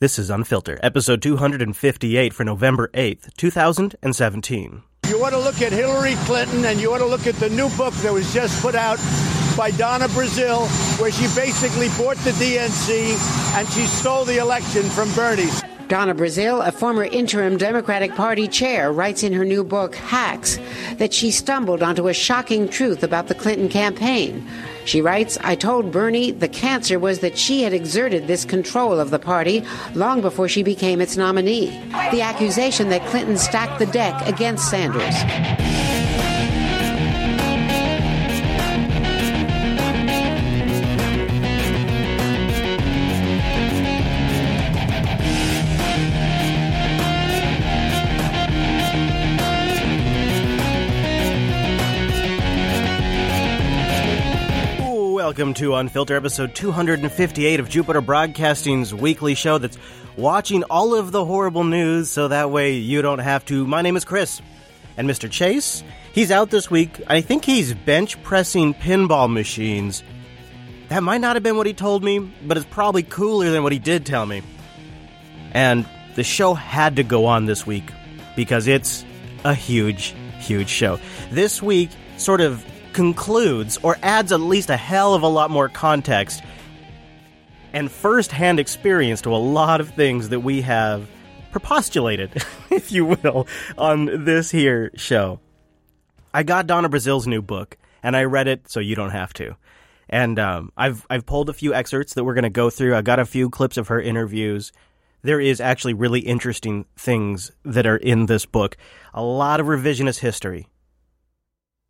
This is Unfiltered, episode 258 for November 8th, 2017. You ought to look at Hillary Clinton and you ought to look at the new book that was just put out by Donna Brazile, where she basically bought the DNC and she stole the election from Bernie. Donna Brazile, a former interim Democratic Party chair, writes in her new book, Hacks, that she stumbled onto a shocking truth about the Clinton campaign. She writes, I told Bernie the cancer was that she had exerted this control of the party long before she became its nominee. The accusation that Clinton stacked the deck against Sanders. Welcome to Unfiltered, episode 258 of Jupiter Broadcasting's weekly show that's watching all of the horrible news so that way you don't have to. My name is Chris. And Mr. Chase, he's out this week. I think he's bench pressing pinball machines. That might not have been what he told me, but it's probably cooler than what he did tell me. And the show had to go on this week because it's a huge, huge show. This week sort of concludes or adds at least a hell of a lot more context and first hand experience to a lot of things that we have propostulated, if you will, on this here show. I got Donna Brazile's new book and I read it so you don't have to. And um, I've I've pulled a few excerpts that we're going to go through. I got a few clips of her interviews. There is actually really interesting things that are in this book. A lot of revisionist history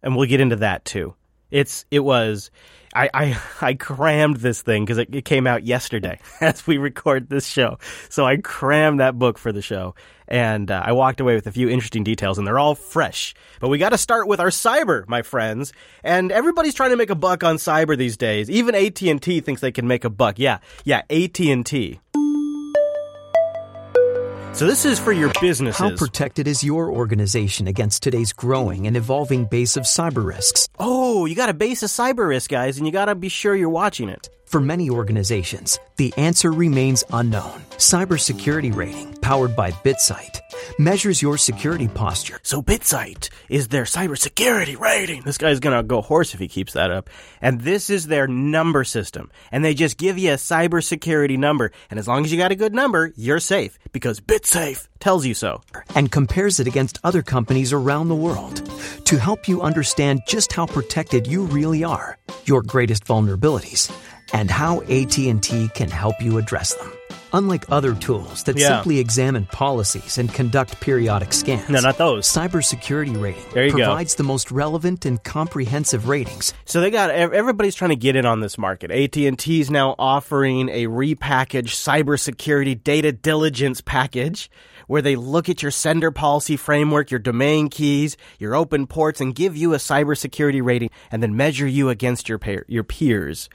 and we'll get into that too. It's it was I I, I crammed this thing because it, it came out yesterday as we record this show. So I crammed that book for the show, and uh, I walked away with a few interesting details, and they're all fresh. But we got to start with our cyber, my friends. And everybody's trying to make a buck on cyber these days. Even AT and T thinks they can make a buck. Yeah, yeah, AT and T. So this is for your businesses. How protected is your organization against today's growing and evolving base of cyber risks? Oh, you got a base of cyber risk, guys, and you got to be sure you're watching it. For many organizations, the answer remains unknown. Cybersecurity rating, powered by BitSight, measures your security posture. So BitSight is their cybersecurity rating. This guy's gonna go hoarse if he keeps that up. And this is their number system. And they just give you a cybersecurity number. And as long as you got a good number, you're safe because BitSafe tells you so. And compares it against other companies around the world to help you understand just how protected you really are, your greatest vulnerabilities, and how AT&T can help you address them. Unlike other tools that Yeah. simply examine policies and conduct periodic scans, No, not those. Cybersecurity rating There you go. provides the most relevant and comprehensive ratings So they got everybody's trying to get in on this market. AT&T is now offering a repackaged cybersecurity data diligence package where they look at your sender policy framework, your domain keys, your open ports and give you a cybersecurity rating and then measure you against your your peers.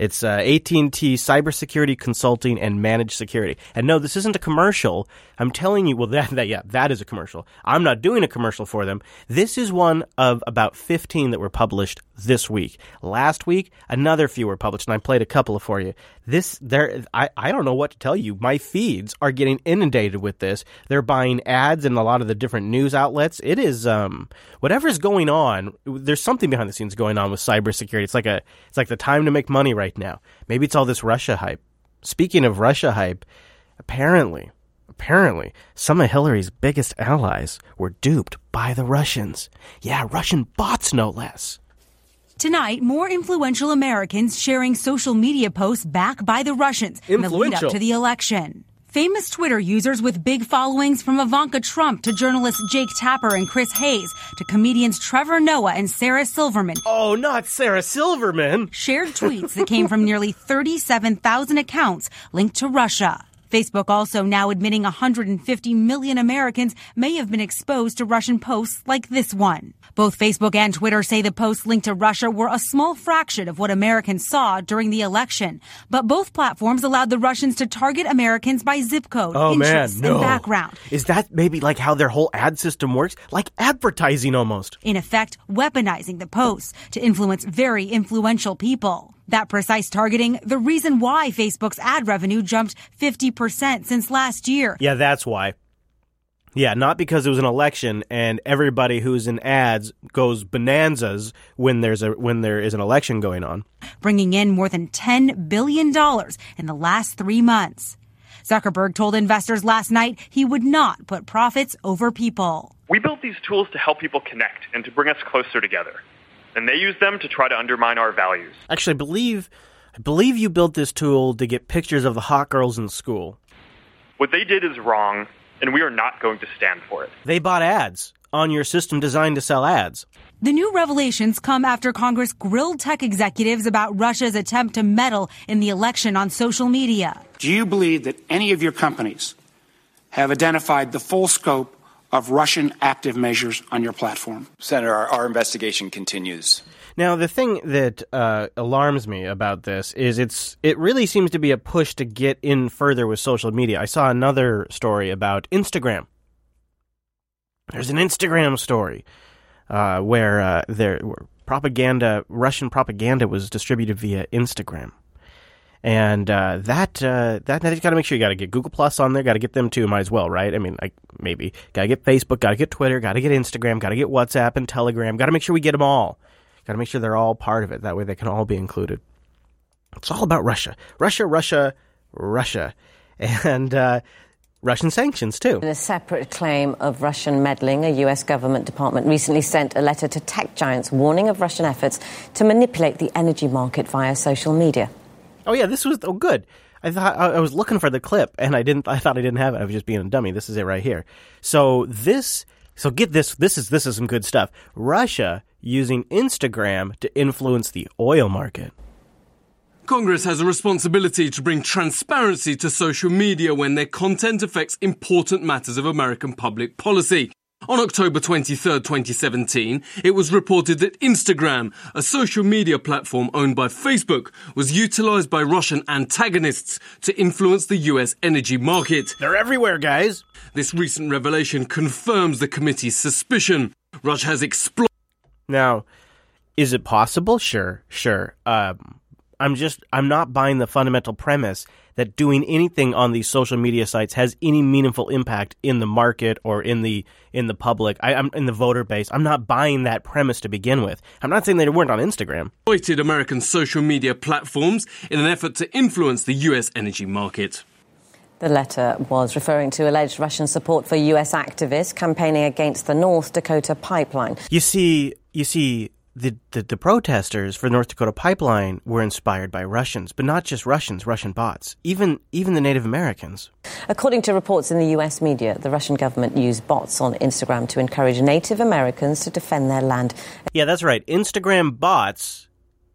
It's uh, AT&T Cybersecurity Consulting and Managed Security. And no, this isn't a commercial. I'm telling you, well, that, that yeah, that is a commercial. I'm not doing a commercial for them. This is one of about 15 that were published this week. Last week, another few were published, and I played a couple of for you. This, there, I, I don't know what to tell you. My feeds are getting inundated with this. They're buying ads in a lot of the different news outlets. It is, um, whatever's going on. There's something behind the scenes going on with cybersecurity. It's like a, it's like the time to make money right now. Maybe it's all this Russia hype. Speaking of Russia hype, apparently, apparently, some of Hillary's biggest allies were duped by the Russians. Yeah, Russian bots, no less. Tonight, more influential Americans sharing social media posts back by the Russians in the lead up to the election. Famous Twitter users with big followings from Ivanka Trump to journalists Jake Tapper and Chris Hayes to comedians Trevor Noah and Sarah Silverman Oh, not Sarah Silverman. shared tweets that came from nearly 37,000 accounts linked to Russia. Facebook also now admitting 150 million Americans may have been exposed to Russian posts like this one. Both Facebook and Twitter say the posts linked to Russia were a small fraction of what Americans saw during the election. But both platforms allowed the Russians to target Americans by zip code, Oh man, interests, no. and background. Is that maybe like how their whole ad system works? Like advertising almost. in effect weaponizing the posts to influence very influential people. That precise targeting, the reason why Facebook's ad revenue jumped 50% since last year. Yeah, that's why. Yeah, not because it was an election and everybody who's in ads goes bonanzas when there's a when there is an election going on. Bringing in more than 10 billion dollars in the last 3 months. Zuckerberg told investors last night he would not put profits over people. We built these tools to help people connect and to bring us closer together. And they use them to try to undermine our values. Actually, I believe I believe you built this tool to get pictures of the hot girls in school. What they did is wrong, and we are not going to stand for it. They bought ads on your system designed to sell ads. The new revelations come after Congress grilled tech executives about Russia's attempt to meddle in the election on social media. Do you believe that any of your companies have identified the full scope of Russian active measures on your platform? Senator, our, our investigation continues. Now, the thing that uh, alarms me about this is it's it really seems to be a push to get in further with social media. I saw another story about Instagram. There's an Instagram story uh, where uh, there where propaganda, Russian propaganda, was distributed via Instagram, and uh, that uh, that, you got to make sure you got to get Google Plus on there. Got to get them too. Might as well, right? I mean, maybe got to get Facebook, got to get Twitter, got to get Instagram, got to get WhatsApp and Telegram. Got to make sure we get them all. Got to make sure they're all part of it. That way, they can all be included. It's all about Russia, Russia, Russia, Russia, and uh, Russian sanctions too. In a separate claim of Russian meddling, a U.S. government department recently sent a letter to tech giants warning of Russian efforts to manipulate the energy market via social media. Oh yeah, this was oh good. I thought I was looking for the clip and I didn't. I thought I didn't have it. I was just being a dummy. This is it right here. So this. So get this. This is this is some good stuff. Russia using Instagram to influence the oil market. Congress has a responsibility to bring transparency to social media when their content affects important matters of American public policy. On October 23, 2017, it was reported that Instagram, a social media platform owned by Facebook, was utilized by Russian antagonists to influence the US energy market. They're everywhere, guys. This recent revelation confirms the committee's suspicion. Russia has exploited. Now, is it possible? Sure, sure. Um, I'm just I'm not buying the fundamental premise that doing anything on these social media sites has any meaningful impact in the market or in the in the public. I, am in the voter base. I'm not buying that premise to begin with. I'm not saying they weren't on Instagram. Exploited American social media platforms in an effort to influence the U.S. energy market. The letter was referring to alleged Russian support for U.S. activists campaigning against the North Dakota pipeline. You see, you see, the, the, the, protesters for North Dakota pipeline were inspired by Russians, but not just Russians, Russian bots, even even the Native Americans. According to reports in the U.S. media, the Russian government used bots on Instagram to encourage Native Americans to defend their land. Yeah, that's right. Instagram bots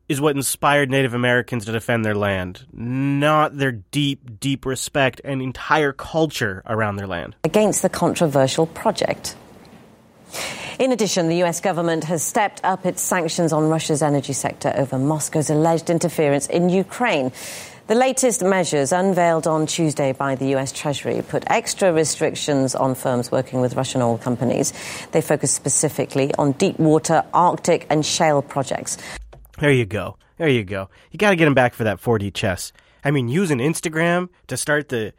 is what inspired Native Americans to defend their land, not their deep, deep respect and entire culture around their land. Against the controversial project. In addition, the US government has stepped up its sanctions on Russia's energy sector over Moscow's alleged interference in Ukraine. The latest measures unveiled on Tuesday by the US Treasury put extra restrictions on firms working with Russian oil companies. They focus specifically on deep water, Arctic, and shale projects. There you go. There you go. You got to get him back for that 4D chess. I mean, using Instagram to start the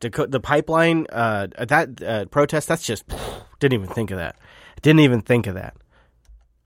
to co- the pipeline uh, that uh, protest. That's just didn't even think of that. Didn't even think of that.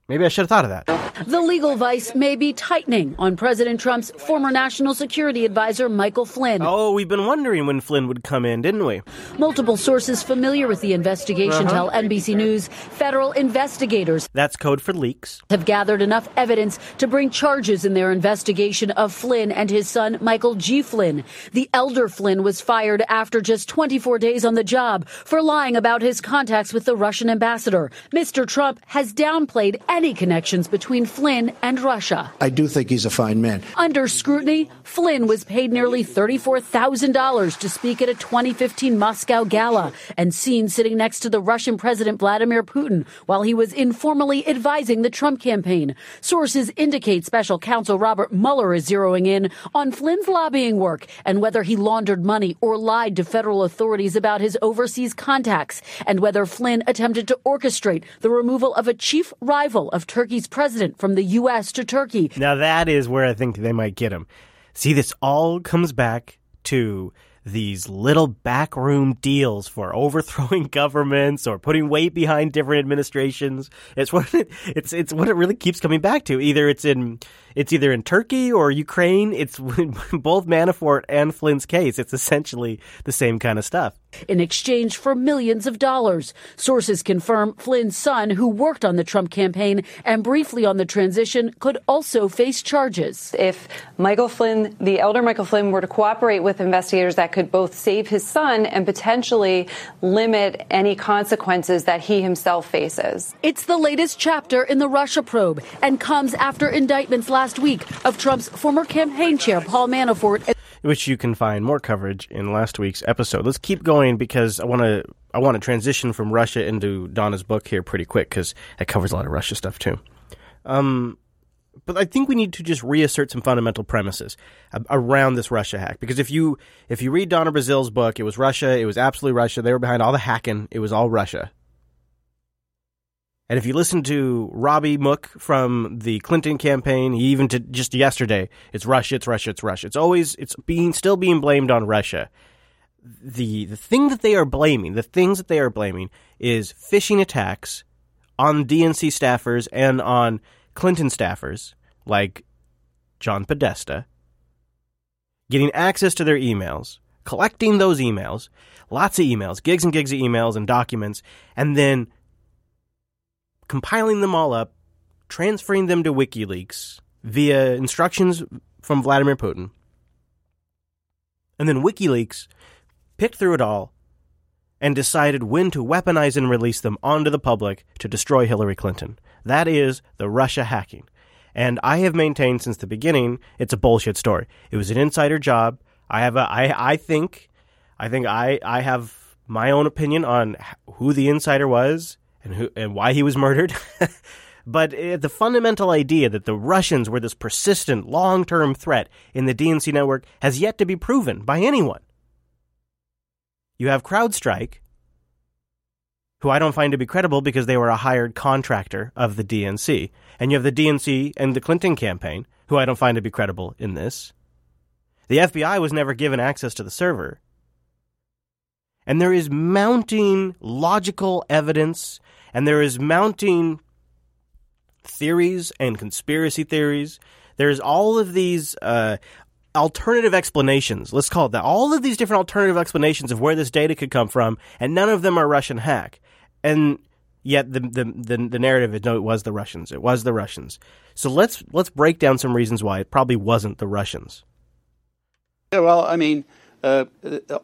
Maybe I should have thought of that. The legal vice may be tightening on President Trump's former national security advisor, Michael Flynn. Oh, we've been wondering when Flynn would come in, didn't we? Multiple sources familiar with the investigation uh-huh. tell NBC News federal investigators. That's code for leaks. Have gathered enough evidence to bring charges in their investigation of Flynn and his son, Michael G. Flynn. The elder Flynn was fired after just 24 days on the job for lying about his contacts with the Russian ambassador. Mr. Trump has downplayed any connections between Flynn and Russia. I do think he's a fine man. Under scrutiny, Flynn was paid nearly $34,000 to speak at a 2015 Moscow gala and seen sitting next to the Russian President Vladimir Putin while he was informally advising the Trump campaign. Sources indicate special counsel Robert Mueller is zeroing in on Flynn's lobbying work and whether he laundered money or lied to federal authorities about his overseas contacts and whether Flynn attempted to orchestrate the removal of a chief rival of Turkey's president from the U.S. to Turkey. Now that is where I think they might get him. See, this all comes back to these little backroom deals for overthrowing governments or putting weight behind different administrations. It's what it, it's it's what it really keeps coming back to. Either it's in it's either in Turkey or Ukraine. It's both Manafort and Flynn's case. It's essentially the same kind of stuff. In exchange for millions of dollars, sources confirm Flynn's son, who worked on the Trump campaign and briefly on the transition, could also face charges. If Michael Flynn, the elder Michael Flynn, were to cooperate with investigators, that could both save his son and potentially limit any consequences that he himself faces. It's the latest chapter in the Russia probe and comes after indictments last last week of Trump's former campaign chair, Paul Manafort. Which you can find more coverage in last week's episode. Let's keep going because I want to I want to transition from Russia into Donna's book here pretty quick because it covers a lot of Russia stuff too. Um, but I think we need to just reassert some fundamental premises around this Russia hack because if you if you read Donna Brazile's book, it was Russia, it was absolutely Russia. They were behind all the hacking. It was all Russia. And if you listen to Robbie Mook from the Clinton campaign, even to just yesterday, it's Russia, it's Russia, it's Russia. It's always it's being still being blamed on Russia. The the thing that they are blaming, the things that they are blaming is phishing attacks on DNC staffers and on Clinton staffers like John Podesta, getting access to their emails, collecting those emails, lots of emails, gigs and gigs of emails and documents, and then compiling them all up, transferring them to WikiLeaks via instructions from Vladimir Putin. And then WikiLeaks picked through it all and decided when to weaponize and release them onto the public to destroy Hillary Clinton. That is the Russia hacking. And I have maintained since the beginning it's a bullshit story. It was an insider job. I have a I I think I think I I have my own opinion on who the insider was and who and why he was murdered. but uh, the fundamental idea that the Russians were this persistent long-term threat in the DNC network has yet to be proven by anyone. You have CrowdStrike, who I don't find to be credible because they were a hired contractor of the DNC. And you have the DNC and the Clinton campaign, who I don't find to be credible in this. The FBI was never given access to the server. And there is mounting logical evidence and there is mounting theories and conspiracy theories. There's all of these uh, alternative explanations. Let's call it that. All of these different alternative explanations of where this data could come from, and none of them are Russian hack. And yet the the the, the narrative is no, it was the Russians. It was the Russians. So let's let's break down some reasons why it probably wasn't the Russians. Yeah, well, I mean, uh,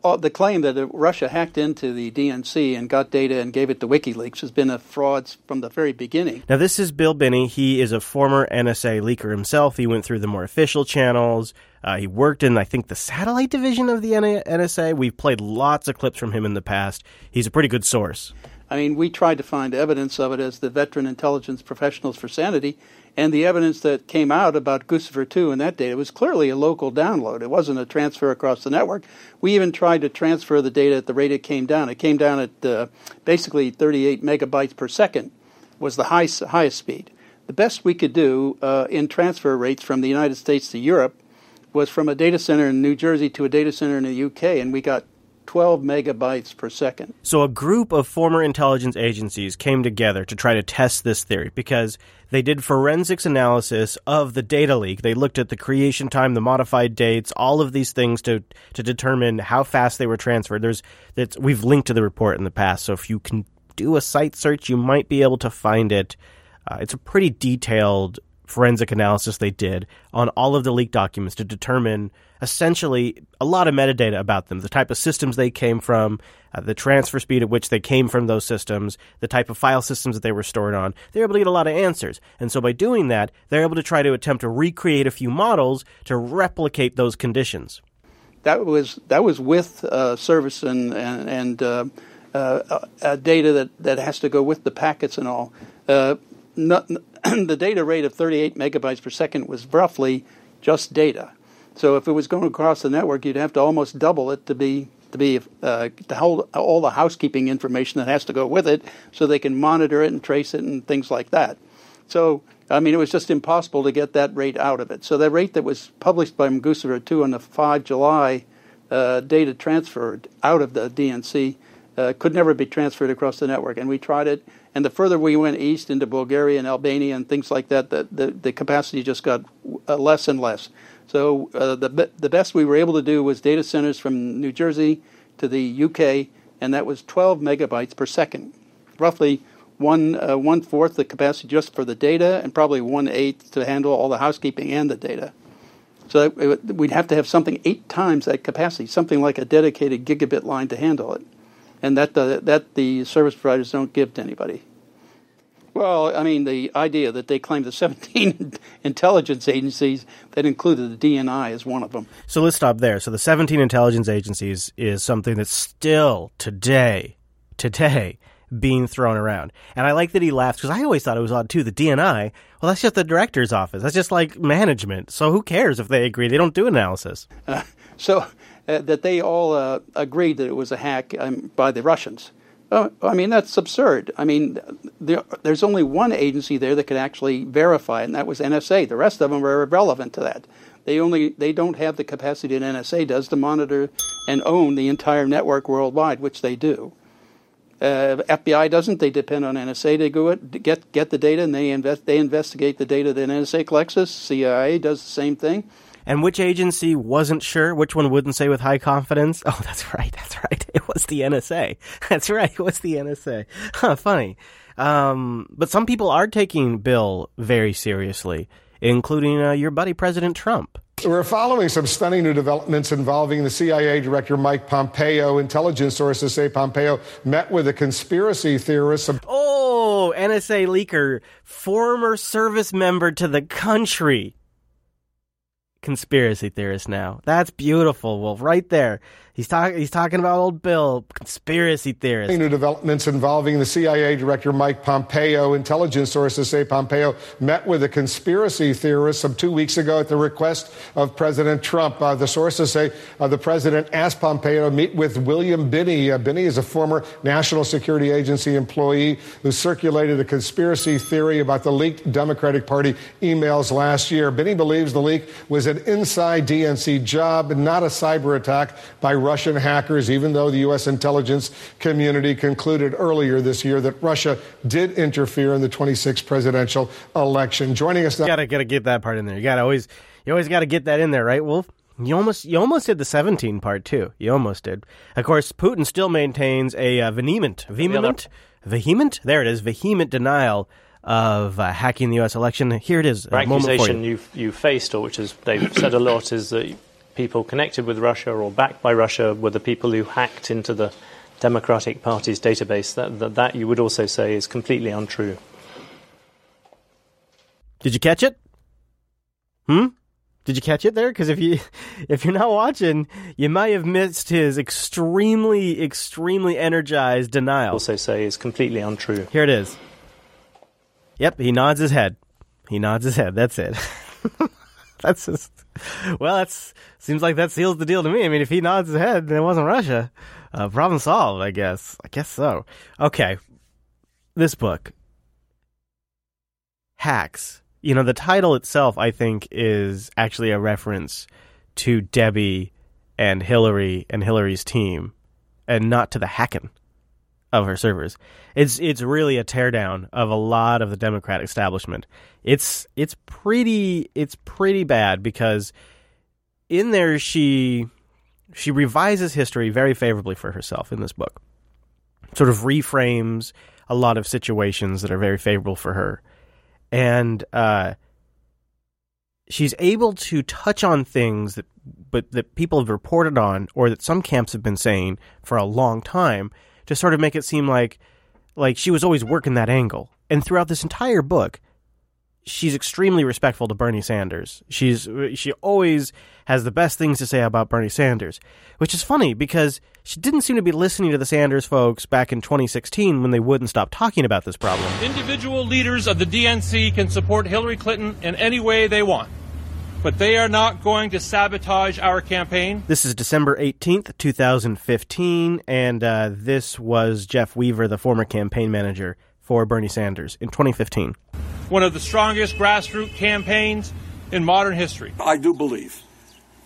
uh, the claim that Russia hacked into the DNC and got data and gave it to WikiLeaks has been a fraud from the very beginning. Now, this is Bill Binney. He is a former NSA leaker himself. He went through the more official channels. Uh, he worked in, I think, the satellite division of the NSA. We've played lots of clips from him in the past. He's a pretty good source. I mean, we tried to find evidence of it as the veteran intelligence professionals for sanity, and the evidence that came out about Guccifer 2 and that data was clearly a local download. It wasn't a transfer across the network. We even tried to transfer the data at the rate it came down. It came down at uh, basically 38 megabytes per second was the high, highest speed. The best we could do uh, in transfer rates from the United States to Europe was from a data center in New Jersey to a data center in the UK, and we got 12 megabytes per second. So, a group of former intelligence agencies came together to try to test this theory because they did forensics analysis of the data leak. They looked at the creation time, the modified dates, all of these things to to determine how fast they were transferred. There's that's we've linked to the report in the past, so if you can do a site search, you might be able to find it. Uh, it's a pretty detailed forensic analysis they did on all of the leaked documents to determine essentially a lot of metadata about them, the type of systems they came from, uh, the transfer speed at which they came from those systems, the type of file systems that they were stored on. They're able to get a lot of answers. And so by doing that, they're able to try to attempt to recreate a few models to replicate those conditions. That was that was with uh, service and and, and uh, uh, uh data that, that has to go with the packets and all. Uh, not, the data rate of 38 megabytes per second was roughly just data. So if it was going across the network, you'd have to almost double it to be to be uh, to hold all the housekeeping information that has to go with it, so they can monitor it and trace it and things like that. So, I mean, it was just impossible to get that rate out of it. So, the rate that was published by Guccifer 2 on the 5 July uh, data transferred out of the DNC uh, could never be transferred across the network. And we tried it. And the further we went east into Bulgaria and Albania and things like that, the, the, the capacity just got uh, less and less. So uh, the, the best we were able to do was data centers from New Jersey to the UK, and that was 12 megabytes per second, roughly one uh, one fourth the capacity just for the data, and probably one eighth to handle all the housekeeping and the data. So it, we'd have to have something eight times that capacity, something like a dedicated gigabit line to handle it, and that the, that the service providers don't give to anybody. Well, I mean, the idea that they claim the 17 intelligence agencies that included the DNI is one of them. So let's stop there. So the 17 intelligence agencies is something that's still today, today, being thrown around. And I like that he laughs because I always thought it was odd too. The DNI, well, that's just the director's office. That's just like management. So who cares if they agree? They don't do analysis. Uh, so uh, that they all uh, agreed that it was a hack um, by the Russians. Oh, I mean, that's absurd. I mean, there, there's only one agency there that could actually verify and that was NSA. The rest of them are irrelevant to that. They only they don't have the capacity that NSA does to monitor and own the entire network worldwide, which they do. Uh, FBI doesn't. They depend on NSA to go it, get get the data, and they invest they investigate the data that NSA collects. CIA does the same thing. And which agency wasn't sure? Which one wouldn't say with high confidence? Oh, that's right. That's right. It was the NSA. That's right. It was the NSA. Huh, funny. Um, but some people are taking Bill very seriously, including uh, your buddy, President Trump. We're following some stunning new developments involving the CIA Director Mike Pompeo. Intelligence sources say Pompeo met with a conspiracy theorist. Oh, NSA leaker, former service member to the country conspiracy theorist now. That's beautiful. Wolf, right there. He's talking. He's talking about old Bill, conspiracy theorist. New developments involving the CIA director Mike Pompeo. Intelligence sources say Pompeo met with a conspiracy theorist some two weeks ago at the request of President Trump. Uh, the sources say uh, the president asked Pompeo to meet with William Binney. Uh, Binney is a former National Security Agency employee who circulated a conspiracy theory about the leaked Democratic Party emails last year. Binney believes the leak was an inside DNC job, not a cyber attack by Russian hackers, even though the U.S. intelligence community concluded earlier this year that Russia did interfere in the 26th presidential election. Joining us now. You gotta, gotta get that part in there. You gotta always, you always gotta get that in there, right, Wolf? You almost, you almost did the 17 part too. You almost did. Of course, Putin still maintains a uh, vehement, vehement, vehement. There it is, vehement denial of uh, hacking the U.S. election. Here it is. The accusation you. you faced, or which is they've said a lot, is that people connected with Russia or backed by Russia were the people who hacked into the Democratic Party's database. That, that, that you would also say is completely untrue. Did you catch it? Hmm? Did you catch it there? Because if you if you're not watching, you might have missed his extremely extremely energized denial. Also say is completely untrue. Here it is. Yep, he nods his head. He nods his head. That's it. that's just well. That's seems like that seals the deal to me. I mean, if he nods his head, then it wasn't Russia. Uh, problem solved. I guess. I guess so. Okay, this book, hacks. You know, the title itself, I think, is actually a reference to Debbie and Hillary and Hillary's team, and not to the hacking of her servers. It's it's really a teardown of a lot of the Democrat establishment. It's it's pretty it's pretty bad because in there she she revises history very favorably for herself in this book. Sort of reframes a lot of situations that are very favorable for her. And uh, she's able to touch on things that but that people have reported on or that some camps have been saying for a long time to sort of make it seem like like she was always working that angle. And throughout this entire book, she's extremely respectful to Bernie Sanders. She's she always has the best things to say about Bernie Sanders, which is funny because she didn't seem to be listening to the Sanders folks back in 2016 when they wouldn't stop talking about this problem. Individual leaders of the DNC can support Hillary Clinton in any way they want but they are not going to sabotage our campaign. This is December 18th, 2015, and uh, this was Jeff Weaver, the former campaign manager for Bernie Sanders in 2015. One of the strongest grassroots campaigns in modern history. I do believe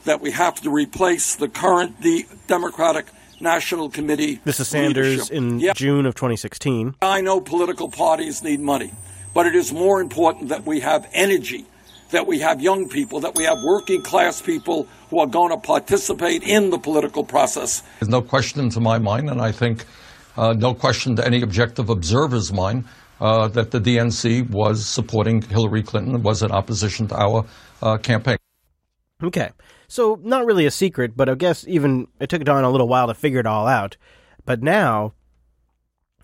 that we have to replace the current the Democratic National Committee. This is Sanders leadership. in Yeah, June of 2016. I know political parties need money, but it is more important that we have energy, that we have young people, that we have working class people who are going to participate in the political process. There's no question to my mind, and I think uh, no question to any objective observer's mind, uh, that the DNC was supporting Hillary Clinton, was in opposition to our uh, campaign. Okay. So, not really a secret, but I guess even it took Dawn a little while to figure it all out. But now,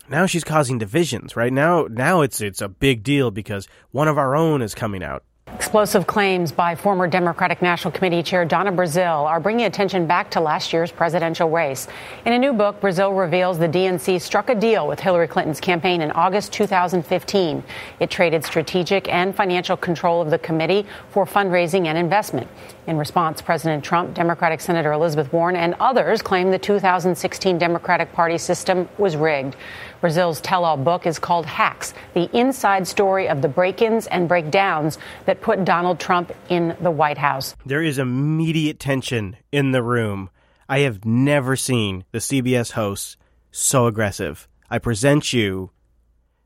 now she's causing divisions, right? Now, now it's it's a big deal because one of our own is coming out. Explosive claims by former Democratic National Committee Chair Donna Brazile are bringing attention back to last year's presidential race. In a new book, Brazile reveals the DNC struck a deal with Hillary Clinton's campaign in August 2015. It traded strategic and financial control of the committee for fundraising and investment. In response, President Trump, Democratic Senator Elizabeth Warren, and others claim the 2016 Democratic Party system was rigged. Brazile's tell all book is called Hacks The Inside Story of the Break ins and Breakdowns that put Donald Trump in the White House. There is immediate tension in the room. I have never seen the CBS hosts so aggressive. I present you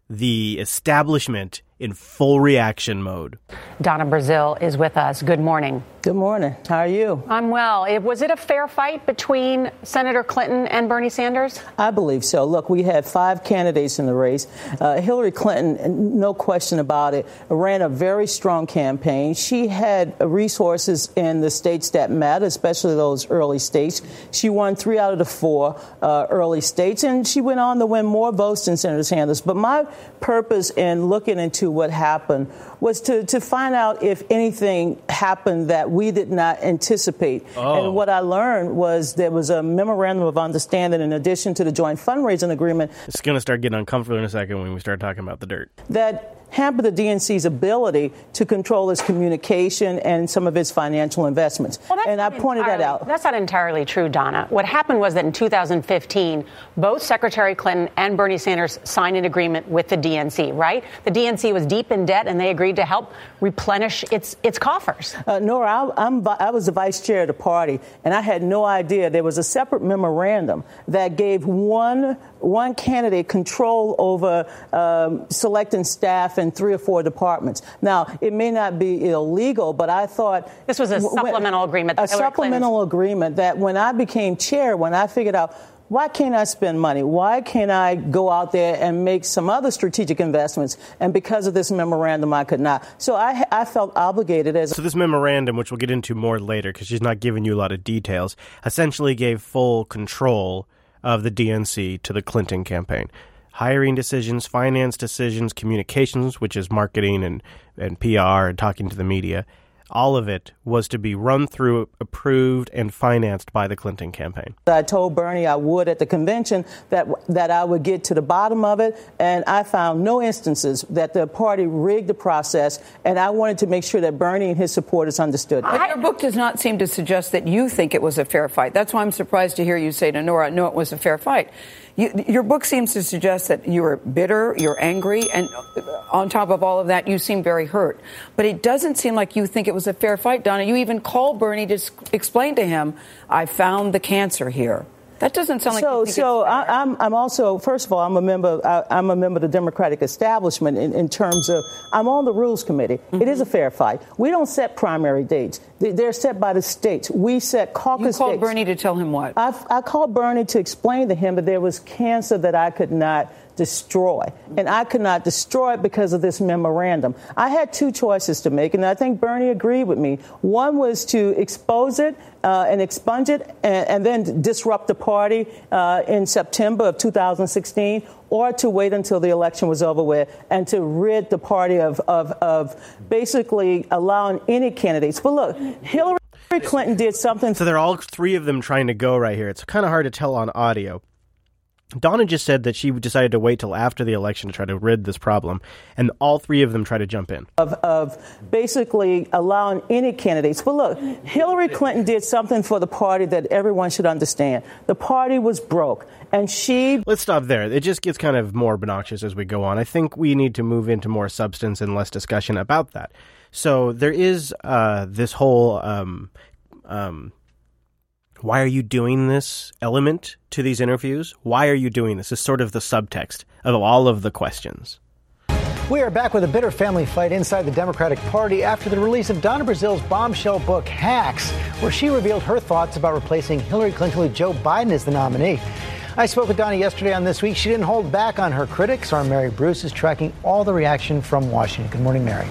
the establishment in full reaction mode. Donna Brazile is with us. Good morning. Good morning. How are you? I'm well. It- Was it a fair fight between Senator Clinton and Bernie Sanders? I believe so. Look, we had five candidates in the race. Uh, Hillary Clinton, no question about it, ran a very strong campaign. She had resources in the states that matter, especially those early states. She won three out of the four uh, early states, and she went on to win more votes than Senator Sanders. But my purpose in looking into what happened was to, to find out if anything happened that we did not anticipate. Oh. And what I learned was there was a memorandum of understanding in addition to the joint fundraising agreement It's going to start getting uncomfortable in a second when we start talking about the dirt. that hampered the DNC's ability to control its communication and some of its financial investments. and I pointed that out. That's not entirely true, Donna. What happened was that in 2015, both Secretary Clinton and Bernie Sanders signed an agreement with the DNC, right? The DNC was deep in debt and they agreed to help replenish its, its coffers. Uh, Nora, I, I'm, I was the vice chair of the party, and I had no idea there was a separate memorandum that gave one one candidate control over um, selecting staff in three or four departments. Now, it may not be illegal, but I thought This was a w- supplemental agreement A Hillary supplemental agreement that when I became chair, when I figured out. Why can't I spend money? Why can't I go out there and make some other strategic investments? And because of this memorandum, I could not. So I, I felt obligated as So this memorandum, which we'll get into more later because she's not giving you a lot of details, essentially gave full control of the DNC to the Clinton campaign. Hiring decisions, finance decisions, communications, which is marketing and, and PR and talking to the media, all of it was to be run through, approved, and financed by the Clinton campaign. I told Bernie I would at the convention that that I would get to the bottom of it, and I found no instances that the party rigged the process, and I wanted to make sure that Bernie and his supporters understood. But your book does not seem to suggest that you think it was a fair fight. That's why I'm surprised to hear you say to Nora, no, it was a fair fight. You, your book seems to suggest that you are bitter, you're angry, and on top of all of that, you seem very hurt. But it doesn't seem like you think it was a fair fight, Donna. You even called Bernie to explain to him, I found the cancer here. That doesn't sound like so. so I, I'm, I'm also, first of all, I'm a member. I, I'm a member of the Democratic establishment in, in terms of I'm on the Rules Committee. It is a mm-hmm. fair fight. We don't set primary dates; They- they're set by the states. We set caucus. You called dates. Bernie to tell him what? I, I called Bernie to explain to him that there was cancer that I could not destroy. And I could not destroy it because of this memorandum. I had two choices to make, and I think Bernie agreed with me. One was to expose it uh, and expunge it and, and then disrupt the party uh, in September of 2016, or to wait until the election was over with and to rid the party of, of, of basically allowing any candidates. But look, Hillary Clinton did something. So they're all three of them trying to go right here. It's kind of hard to tell on audio. Donna just said that she decided to wait till after the election to try to rid this problem, and all three of them try to jump in. Of, of basically allowing any candidates. But look, Hillary Clinton did something for the party that everyone should understand. The party was broke, and she. Let's stop there. It just gets kind of more obnoxious as we go on. I think we need to move into more substance and less discussion about that. So there is uh, this whole. Um, um, why are you doing this element to these interviews? Why are you doing this? Is sort of the subtext of all of the questions. We are back with a bitter family fight inside the Democratic Party after the release of Donna Brazile's bombshell book, Hacks, where she revealed her thoughts about replacing Hillary Clinton with Joe Biden as the nominee. I spoke with Donna yesterday on This Week. She didn't hold back on her critics. Our Mary Bruce is tracking all the reaction from Washington. Good morning, Mary.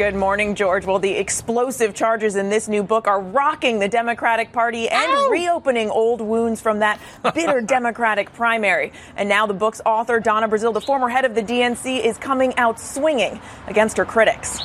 Good morning, George. Well, the explosive charges in this new book are rocking the Democratic Party and Ow! reopening old wounds from that bitter Democratic primary. And now the book's author, Donna Brazile, the former head of the DNC, is coming out swinging against her critics.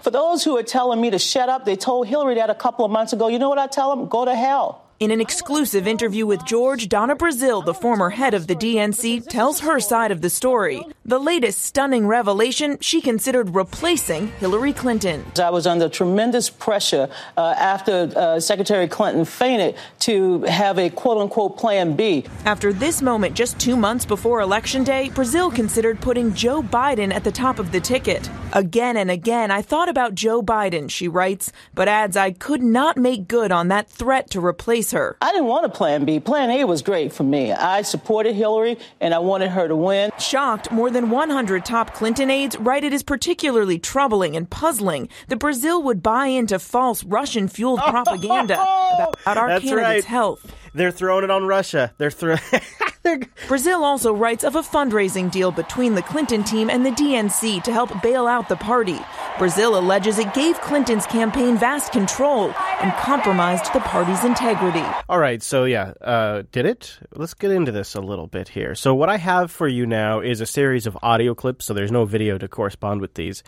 For those who are telling me to shut up, they told Hillary that a couple of months ago. You know what I tell them? Go to hell. In an exclusive interview with George, Donna Brazile, the former head of the DNC, tells her side of the story. The latest stunning revelation she considered replacing Hillary Clinton. I was under tremendous pressure uh, after uh, Secretary Clinton fainted to have a quote unquote plan B. After this moment, just two months before Election Day, Brazile considered putting Joe Biden at the top of the ticket. Again and again, I thought about Joe Biden, she writes, but adds I could not make good on that threat to replace replace her. I didn't want a plan B. Plan A was great for me. I supported Hillary and I wanted her to win. Shocked, more than 100 top Clinton aides write it is particularly troubling and puzzling that Brazile would buy into false Russian fueled propaganda about, about our That's candidate's right. health. They're throwing it on Russia. They're throwing. Brazile also writes of a fundraising deal between the Clinton team and the DNC to help bail out the party. Brazile alleges it gave Clinton's campaign vast control and compromised the party's integrity. All right, so yeah, uh, did it? Let's get into this a little bit here. So, what I have for you now is a series of audio clips, so there's no video to correspond with these.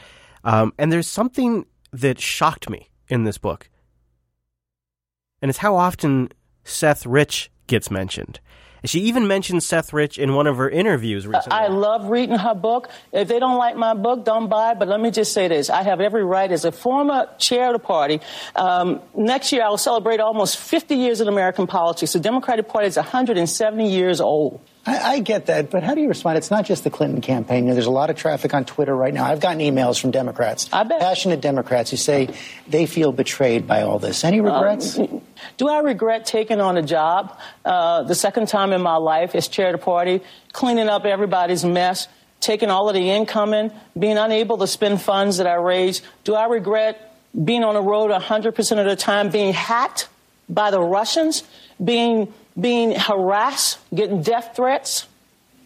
Um, and there's something that shocked me in this book, and it's how often Seth Rich gets mentioned. She even mentioned Seth Rich in one of her interviews recently. I love reading her book. If they don't like my book, don't buy it. But let me just say this. I have every right as a former chair of the party. Um, next year, I will celebrate almost 50 years in American politics. The Democratic Party is 170 years old. I, I, get that, but how do you respond? It's not just the Clinton campaign. You know, there's a lot of traffic on Twitter right now. I've gotten emails from Democrats, passionate Democrats, who say they feel betrayed by all this. Any regrets? Um, do I regret taking on a job uh, the second time in my life as chair of the party, cleaning up everybody's mess, taking all of the incoming, being unable to spend funds that I raised? Do I regret being on the road 100% of the time, being hacked by the Russians, being being harassed, getting death threats.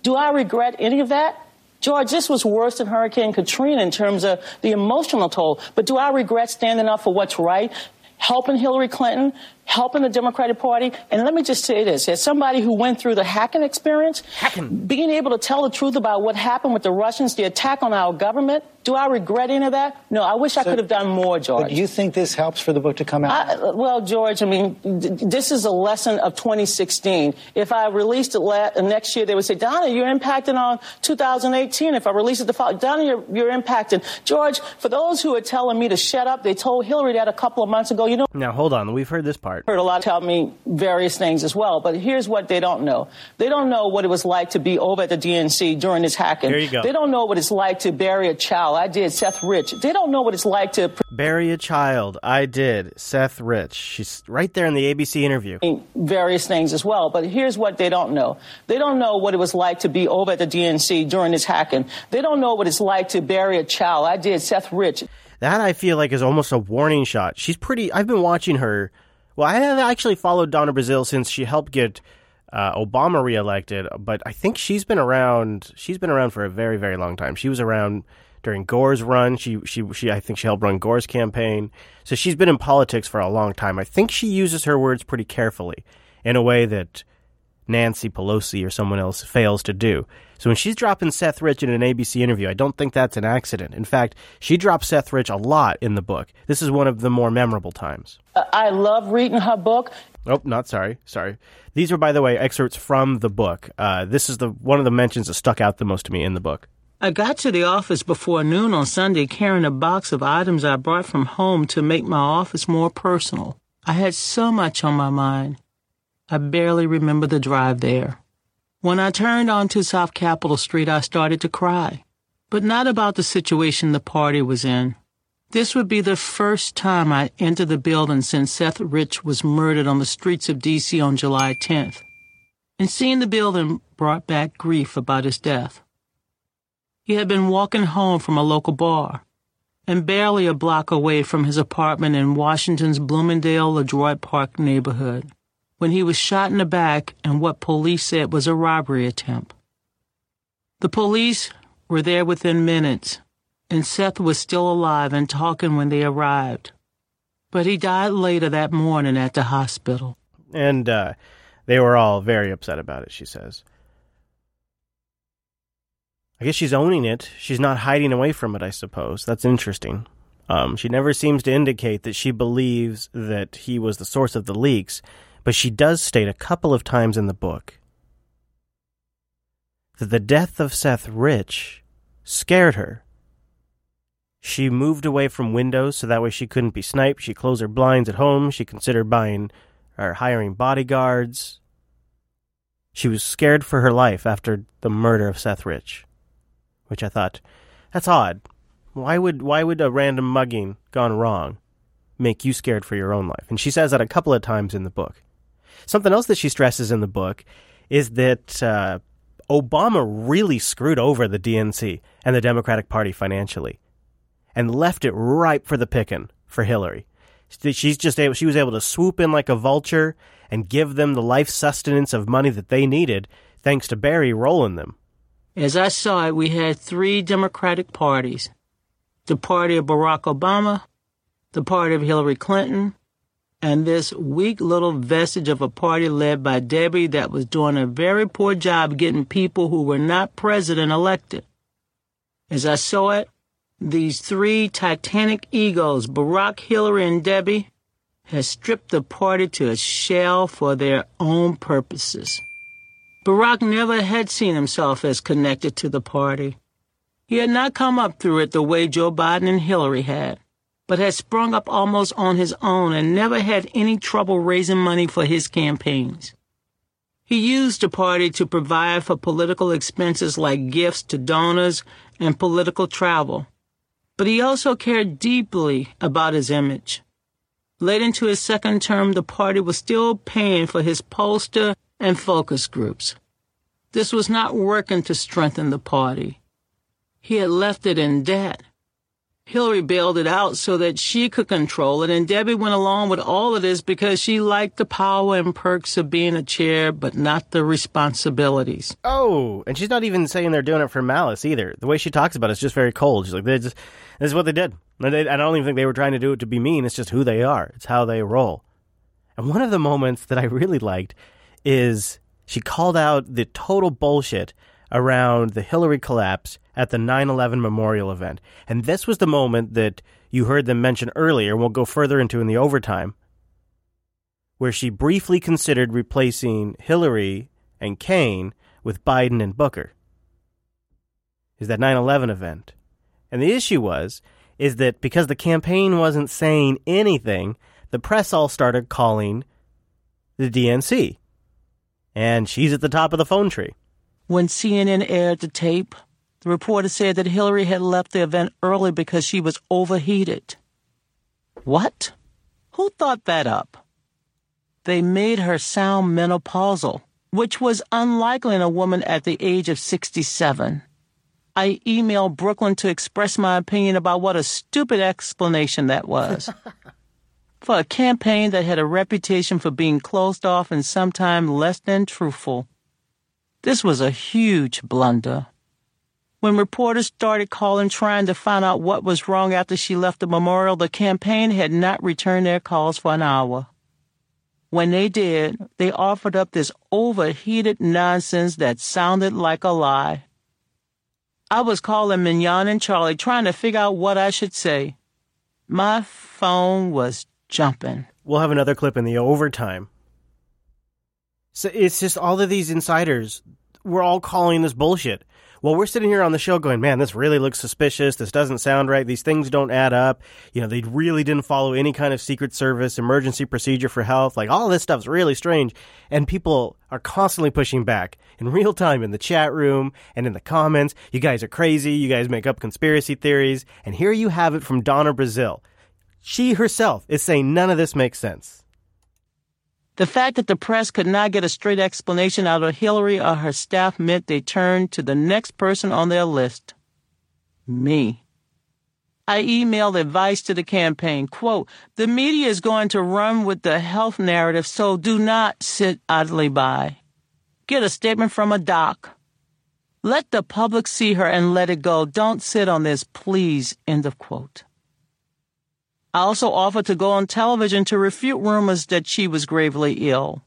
Do I regret any of that? George, this was worse than Hurricane Katrina in terms of the emotional toll. But do I regret standing up for what's right, helping Hillary Clinton, helping the Democratic Party? And let me just say this as somebody who went through the hacking experience, hacking. being able to tell the truth about what happened with the Russians, the attack on our government, do I regret any of that? No, I wish so, I could have done more, George. But you think this helps for the book to come out? I, uh, well, George, I mean, d- this is a lesson of 2016. If I released it la- uh, next year, they would say, Donna, you're impacting on 2018. If I release it the fall, Donna, you're, you're impacting. George, for those who are telling me to shut up, they told Hillary that a couple of months ago. You know. Now, hold on. We've heard this part. Heard a lot tell me various things as well, but here's what they don't know. They don't know what it was like to be over at the DNC during this hacking. There you go. They don't know what it's like to bury a child. I did Seth Rich. They don't know what it's like to bury a child. I did Seth Rich. She's right there in the ABC interview. Various things as well, but here's what they don't know. They don't know what it was like to be over at the DNC during this hacking. They don't know what it's like to bury a child. I did Seth Rich. That I feel like is almost a warning shot. She's pretty. I've been watching her. Well, I have actually followed Donna Brazile since she helped get uh, Obama reelected, but I think she's been around. She's been around for a very, very long time. She was around during Gore's run. She, she, she, I think she helped run Gore's campaign. So she's been in politics for a long time. I think she uses her words pretty carefully in a way that Nancy Pelosi or someone else fails to do. So when she's dropping Seth Rich in an ABC interview, I don't think that's an accident. In fact, she drops Seth Rich a lot in the book. This is one of the more memorable times. I love reading her book. Oh, not sorry, sorry. These are, by the way, excerpts from the book. Uh, this is the one of the mentions that stuck out the most to me in the book. I got to the office before noon on Sunday carrying a box of items I brought from home to make my office more personal. I had so much on my mind. I barely remember the drive there. When I turned onto South Capitol Street, I started to cry, but not about the situation the party was in. This would be the first time I entered the building since Seth Rich was murdered on the streets of D.C. on July 10th. And seeing the building brought back grief about his death. He had been walking home from a local bar and barely a block away from his apartment in Washington's Bloomingdale LeDroit Park neighborhood when he was shot in the back in what police said was a robbery attempt. The police were there within minutes, and Seth was still alive and talking when they arrived. But he died later that morning at the hospital. And uh, they were all very upset about it, she says. I guess she's owning it. She's not hiding away from it, I suppose. That's interesting. Um, she never seems to indicate that she believes that he was the source of the leaks, but she does state a couple of times in the book that the death of Seth Rich scared her. She moved away from windows so that way she couldn't be sniped. She closed her blinds at home. She considered buying or hiring bodyguards. She was scared for her life after the murder of Seth Rich, which I thought, that's odd. Why would why would a random mugging gone wrong make you scared for your own life? And she says that a couple of times in the book. Something else that she stresses in the book is that uh, Obama really screwed over the DNC and the Democratic Party financially, and left it ripe for the picking for Hillary. She's just able, she was able to swoop in like a vulture and give them the life sustenance of money that they needed, thanks to Barry rolling them. As I saw it, we had three Democratic parties the party of Barack Obama, the party of Hillary Clinton, and this weak little vestige of a party led by Debbie that was doing a very poor job getting people who were not president elected. As I saw it, these three titanic egos, Barack, Hillary, and Debbie, had stripped the party to a shell for their own purposes. Barack never had seen himself as connected to the party. He had not come up through it the way Joe Biden and Hillary had but had sprung up almost on his own and never had any trouble raising money for his campaigns. He used the party to provide for political expenses like gifts to donors and political travel, but he also cared deeply about his image. Late into his second term, the party was still paying for his poster and focus groups. This was not working to strengthen the party. He had left it in debt. Hillary bailed it out so that she could control it, and Debbie went along with all of this because she liked the power and perks of being a chair, but not the responsibilities. Oh, and she's not even saying they're doing it for malice either. The way she talks about it is just very cold. She's like, they just, this is what they did. They, I don't even think they were trying to do it to be mean. It's just who they are. It's how they roll. And one of the moments that I really liked is she called out the total bullshit around the Hillary collapse at the 9 11 memorial event. And this was the moment that you heard them mention earlier, we'll go further into in the overtime, where she briefly considered replacing Hillary and Kaine with Biden and Booker. Is that 9 11 event. And the issue was, is that because the campaign wasn't saying anything, the press all started calling the DNC. And she's at the top of the phone tree. When CNN aired the tape, the reporter said that Hillary had left the event early because she was overheated. What? Who thought that up? They made her sound menopausal, which was unlikely in a woman at the age of 67. I emailed Brooklyn to express my opinion about what a stupid explanation that was. for a campaign that had a reputation for being closed off and sometimes less than truthful. This was a huge blunder. When reporters started calling trying to find out what was wrong after she left the memorial, the campaign had not returned their calls for an hour. When they did, they offered up this overheated nonsense that sounded like a lie. I was calling Minyon and Charlie trying to figure out what I should say. My phone was jumping. We'll have another clip in the overtime. So it's just all of these insiders. We're all calling this bullshit. Well, we're sitting here on the show going, man, this really looks suspicious. This doesn't sound right. These things don't add up. You know, they really didn't follow any kind of Secret Service emergency procedure for health. Like, all this stuff's really strange. And people are constantly pushing back in real time in the chat room and in the comments. You guys are crazy. You guys make up conspiracy theories. And here you have it from Donna Brazile. She herself is saying none of this makes sense. The fact that the press could not get a straight explanation out of Hillary or her staff meant they turned to the next person on their list. Me. I emailed advice to the campaign. Quote, the media is going to run with the health narrative, so do not sit idly by. Get a statement from a doc. Let the public see her and let it go. Don't sit on this, please. End of quote. I also offered to go on television to refute rumors that she was gravely ill.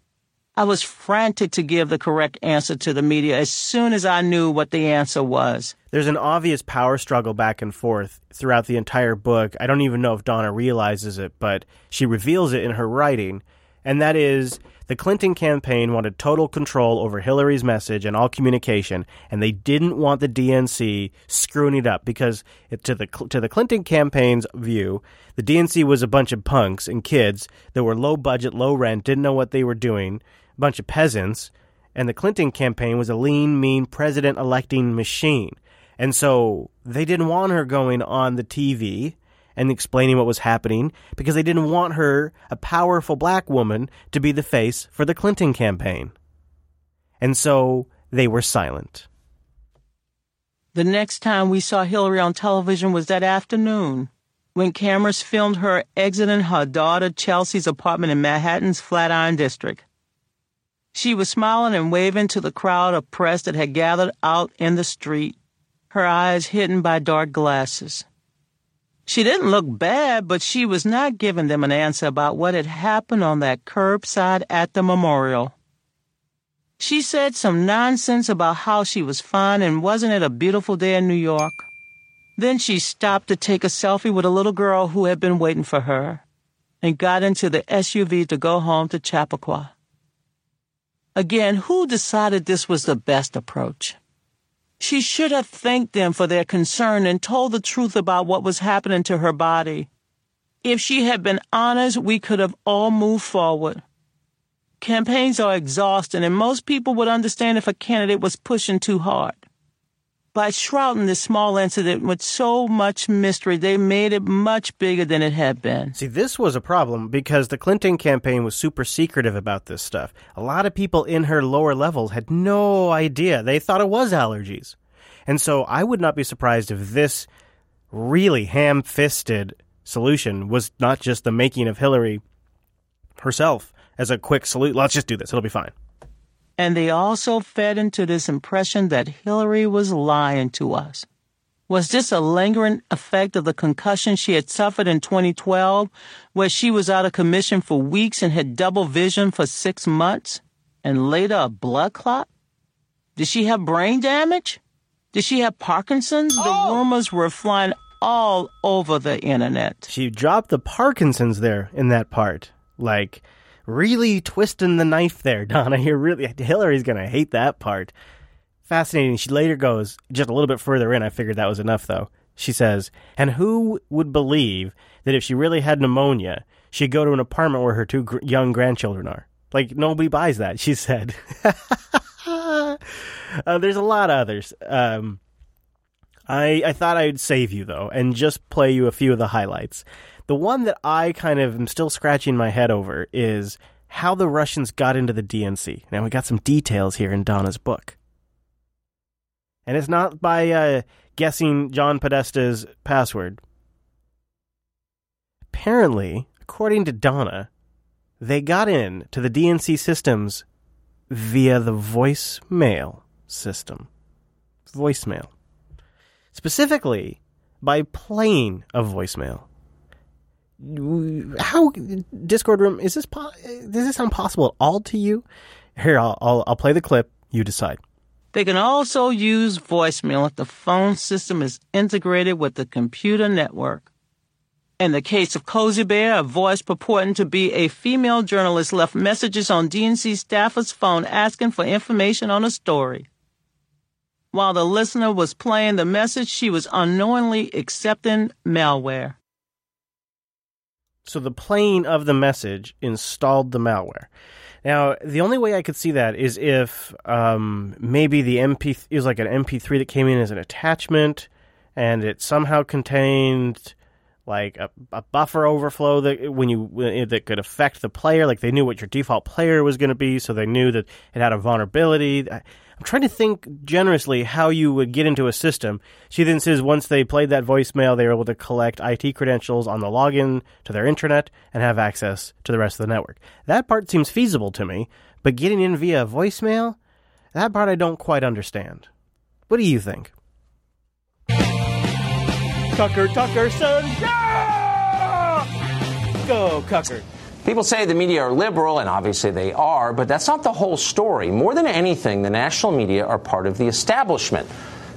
I was frantic to give the correct answer to the media as soon as I knew what the answer was. There's an obvious power struggle back and forth throughout the entire book. I don't even know if Donna realizes it, but she reveals it in her writing. And that is the Clinton campaign wanted total control over Hillary's message and all communication, and they didn't want the DNC screwing it up because, to the to the Clinton campaign's view, the DNC was a bunch of punks and kids that were low budget, low rent, didn't know what they were doing, a bunch of peasants, and the Clinton campaign was a lean, mean president electing machine. And so they didn't want her going on the TV and explaining what was happening because they didn't want her, a powerful black woman, to be the face for the Clinton campaign. And so they were silent. The next time we saw Hillary on television was that afternoon when cameras filmed her exiting her daughter Chelsea's apartment in Manhattan's Flatiron District. She was smiling and waving to the crowd of press that had gathered out in the street, her eyes hidden by dark glasses. She didn't look bad, but she was not giving them an answer about what had happened on that curbside at the memorial. She said some nonsense about how she was fine and wasn't it a beautiful day in New York. Then she stopped to take a selfie with a little girl who had been waiting for her and got into the SUV to go home to Chappaqua. Again, who decided this was the best approach? She should have thanked them for their concern and told the truth about what was happening to her body. If she had been honest, we could have all moved forward. Campaigns are exhausting, and most people would understand if a candidate was pushing too hard. By shrouding this small incident with so much mystery, they made it much bigger than it had been. See, this was a problem because the Clinton campaign was super secretive about this stuff. A lot of people in her lower levels had no idea. They thought it was allergies. And so I would not be surprised if this really ham fisted solution was not just the making of Hillary herself as a quick salute. Let's just do this. It'll be fine. And they also fed into this impression that Hillary was lying to us. Was this a lingering effect of the concussion she had suffered in 2012, where she was out of commission for weeks and had double vision for six months, and later a blood clot? Did she have brain damage? Did she have Parkinson's? Oh. The rumors were flying all over the internet. She dropped the Parkinson's there in that part. Like, really twisting the knife there, Donna. You're really Hillary's gonna hate that part. Fascinating. She later goes just a little bit further in. I figured that was enough, though. She says, "And who would believe that if she really had pneumonia, she'd go to an apartment where her two gr- young grandchildren are? Like nobody buys that." She said. uh, there's a lot of others. Um, I I thought I'd save you though, and just play you a few of the highlights. The one that I kind of am still scratching my head over is how the Russians got into the DNC. Now, we got some details here in Donna's book. And it's not by uh, guessing John Podesta's password. Apparently, according to Donna, they got in to the DNC systems via the voicemail system. Voicemail. Specifically, by playing a voicemail how Discord room is this? Does this sound possible at all to you? Here, I'll, I'll I'll play the clip. You decide. They can also use voicemail if the phone system is integrated with the computer network. In the case of Cozy Bear, a voice purporting to be a female journalist left messages on DNC staffer's phone asking for information on a story. While the listener was playing the message, she was unknowingly accepting malware. So the playing of the message installed the malware. Now, the only way I could see that is if um, maybe the MP is like an MP3 that came in as an attachment, and it somehow contained like a, a buffer overflow that when you that could affect the player. Like they knew what your default player was going to be, so they knew that it had a vulnerability. I'm trying to think generously how you would get into a system. She then says once they played that voicemail, they were able to collect IT credentials on the login to their intranet and have access to the rest of the network. That part seems feasible to me, but getting in via voicemail, that part I don't quite understand. What do you think? Tucker, Tucker, son, yeah! Go, Tucker. People say the media are liberal, and obviously they are, but that's not the whole story. More than anything, the national media are part of the establishment.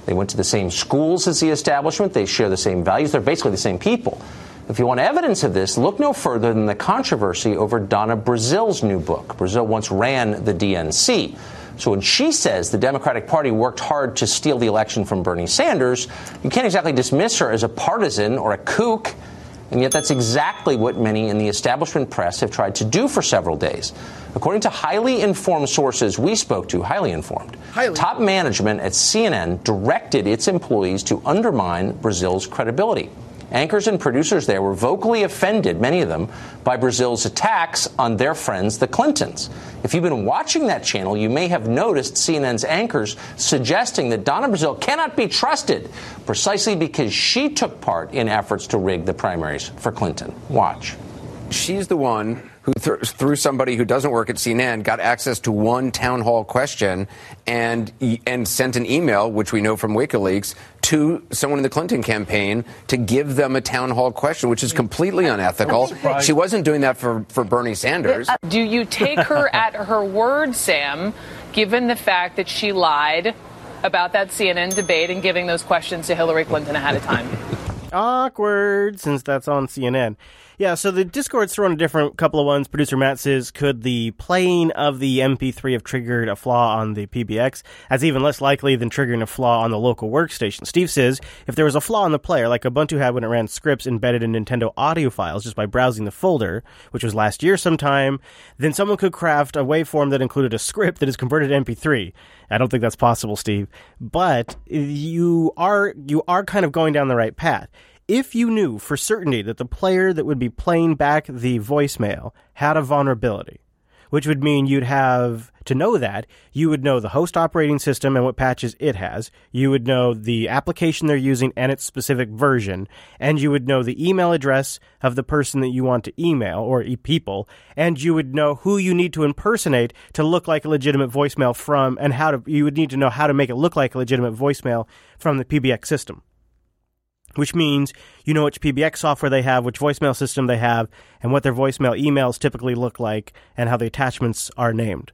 They went to the same schools as the establishment, they share the same values, they're basically the same people. If you want evidence of this, look no further than the controversy over Donna Brazile's new book. Brazile once ran the DNC. So when she says the Democratic Party worked hard to steal the election from Bernie Sanders, you can't exactly dismiss her as a partisan or a kook. And yet, that's exactly what many in the establishment press have tried to do for several days. According to highly informed sources we spoke to, highly informed, highly. top management at CNN directed its employees to undermine Brazile's credibility. Anchors and producers there were vocally offended, many of them, by Brazile's attacks on their friends, the Clintons. If you've been watching that channel, you may have noticed CNN's anchors suggesting that Donna Brazile cannot be trusted precisely because she took part in efforts to rig the primaries for Clinton. Watch. She's the one who, th- through somebody who doesn't work at CNN, got access to one town hall question and and sent an email, which we know from WikiLeaks, to someone in the Clinton campaign to give them a town hall question, which is completely unethical. She wasn't doing that for, for Bernie Sanders. Uh, do you take her at her word, Sam, given the fact that she lied about that CNN debate and giving those questions to Hillary Clinton ahead of time? Awkward, since that's on CNN. Yeah, so the Discord's thrown a different couple of ones. Producer Matt says, could the playing of the MP3 have triggered a flaw on the PBX? That's even less likely than triggering a flaw on the local workstation. Steve says, if there was a flaw in the player, like Ubuntu had when it ran scripts embedded in Nintendo audio files just by browsing the folder, which was last year sometime, then someone could craft a waveform that included a script that is converted to MP3. I don't think that's possible, Steve. But you are you are kind of going down the right path if you knew for certainty that the player that would be playing back the voicemail had a vulnerability, which would mean you'd have to know that you would know the host operating system and what patches it has. You would know the application they're using and its specific version, and you would know the email address of the person that you want to email or e- people, and you would know who you need to impersonate to look like a legitimate voicemail from, and how to. You would need to know how to make it look like a legitimate voicemail from the PBX system which means you know which PBX software they have, which voicemail system they have, and what their voicemail emails typically look like, and how the attachments are named.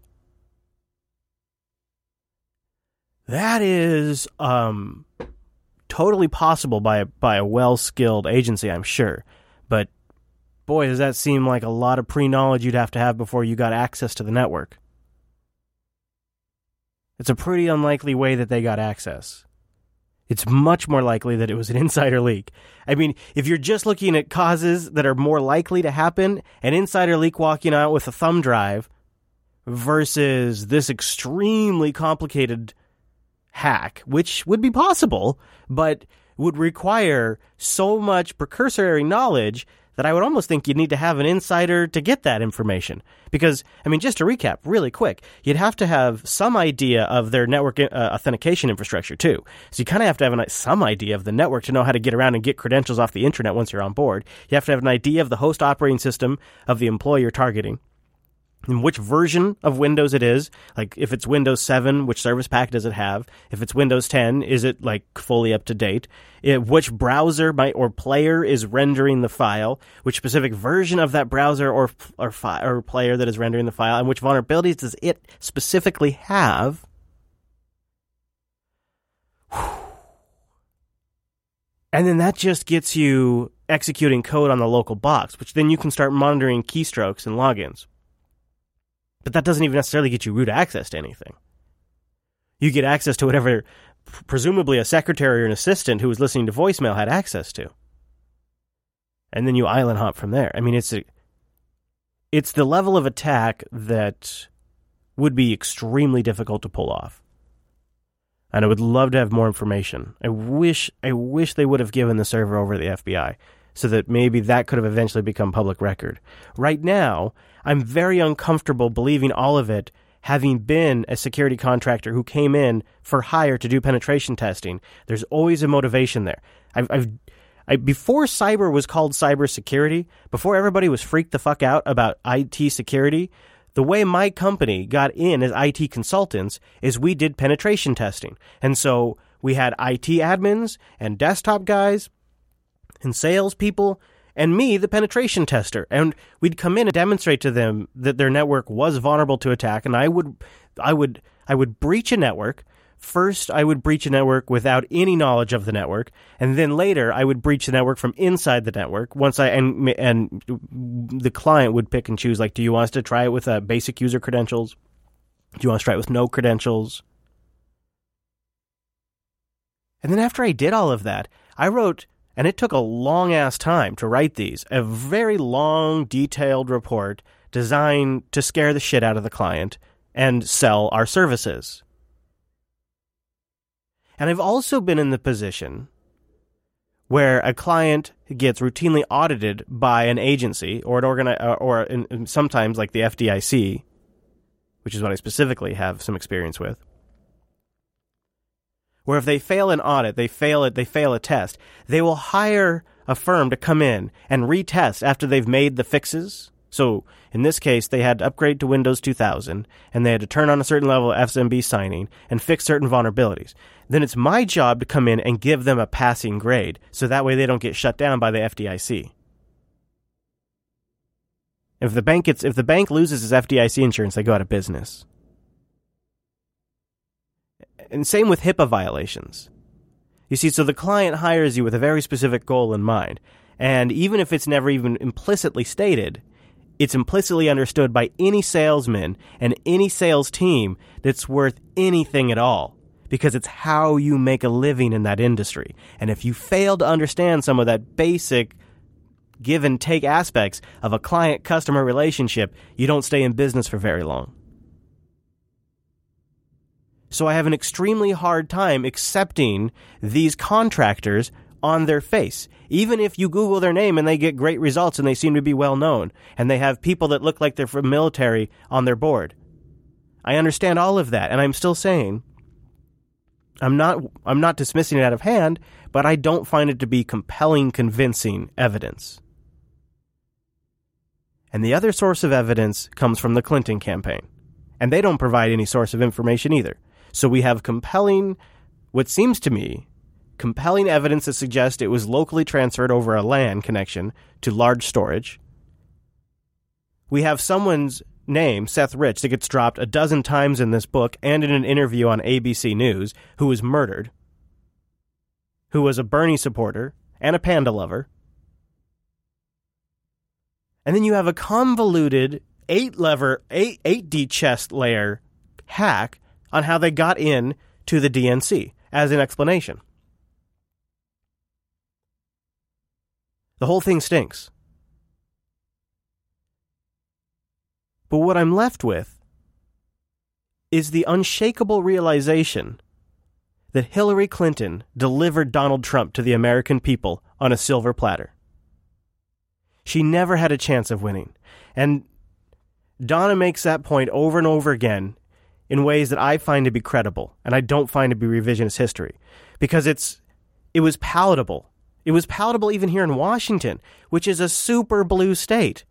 That is um, totally possible by by a well skilled agency, I'm sure. But boy, does that seem like a lot of pre knowledge you'd have to have before you got access to the network. It's a pretty unlikely way that they got access it's much more likely that it was an insider leak. I mean, if you're just looking at causes that are more likely to happen, an insider leak walking out with a thumb drive versus this extremely complicated hack, which would be possible, but would require so much precursory knowledge that I would almost think you'd need to have an insider to get that information. Because, I mean, just to recap really quick, you'd have to have some idea of their network uh, authentication infrastructure too. So you kind of have to have an, some idea of the network to know how to get around and get credentials off the internet once you're on board. You have to have an idea of the host operating system of the employer targeting and which version of Windows it is. Like, if it's Windows 7, which service pack does it have? If it's Windows 10, is it like fully up to date? It, which browser my or player is rendering the file? Which specific version of that browser or or, fi- or player that is rendering the file? And which vulnerabilities does it specifically have? And then that just gets you executing code on the local box, which then you can start monitoring keystrokes and logins. But that doesn't even necessarily get you root access to anything. You get access to whatever, presumably a secretary or an assistant who was listening to voicemail had access to. And then you island hop from there. I mean, it's a, it's the level of attack that would be extremely difficult to pull off. And I would love to have more information. I wish I wish they would have given the server over to the FBI so that maybe that could have eventually become public record. Right now, I'm very uncomfortable believing all of it having been a security contractor who came in for hire to do penetration testing. There's always a motivation there. I've, I've I, before cyber was called cybersecurity, before everybody was freaked the fuck out about IT security, the way my company got in as IT consultants is we did penetration testing. And so we had IT admins and desktop guys and salespeople and me, the penetration tester. And we'd come in and demonstrate to them that their network was vulnerable to attack. And I would, I would, I would breach a network. First, I would breach a network without any knowledge of the network, and then later, I would breach the network from inside the network. Once I and and the client would pick and choose, like, do you want us to try it with uh, basic user credentials? Do you want us to try it with no credentials? And then after I did all of that, I wrote and it took a long ass time to write these. A very long, detailed report designed to scare the shit out of the client and sell our services. And I've also been in the position where a client gets routinely audited by an agency or an organi- uh, or in, sometimes like the FDIC, which is what I specifically have some experience with where if they fail an audit, they fail it, they fail a test, they will hire a firm to come in and retest after they've made the fixes. So in this case, they had to upgrade to Windows 2000 and they had to turn on a certain level of SMB signing and fix certain vulnerabilities. Then it's my job to come in and give them a passing grade so that way they don't get shut down by the FDIC. If the bank gets if the bank loses its FDIC insurance, they go out of business. And same with HIPAA violations. You see, so the client hires you with a very specific goal in mind. And even if it's never even implicitly stated, it's implicitly understood by any salesman and any sales team that's worth anything at all because it's how you make a living in that industry. And if you fail to understand some of that basic give and take aspects of a client customer relationship, you don't stay in business for very long. So I have an extremely hard time accepting these contractors on their face. Even if you Google their name and they get great results and they seem to be well known and they have people that look like they're from military on their board. I understand all of that and I'm still saying I'm not I'm not dismissing it out of hand, but I don't find it to be compelling convincing evidence. And the other source of evidence comes from the Clinton campaign. And they don't provide any source of information either. So we have compelling, what seems to me, compelling evidence that suggests it was locally transferred over a LAN connection to large storage. We have someone's name, Seth Rich, that gets dropped a dozen times in this book and in an interview on ABC News, who was murdered, who was a Bernie supporter and a panda lover. And then you have a convoluted eight lever, eight, 8D chest layer hack on how they got in to the DNC as an explanation. The whole thing stinks. But what I'm left with is the unshakable realization that Hillary Clinton delivered Donald Trump to the American people on a silver platter. She never had a chance of winning. And Donna makes that point over and over again in ways that I find to be credible and I don't find to be revisionist history because it's it was palatable. It was palatable even here in Washington, which is a super blue state.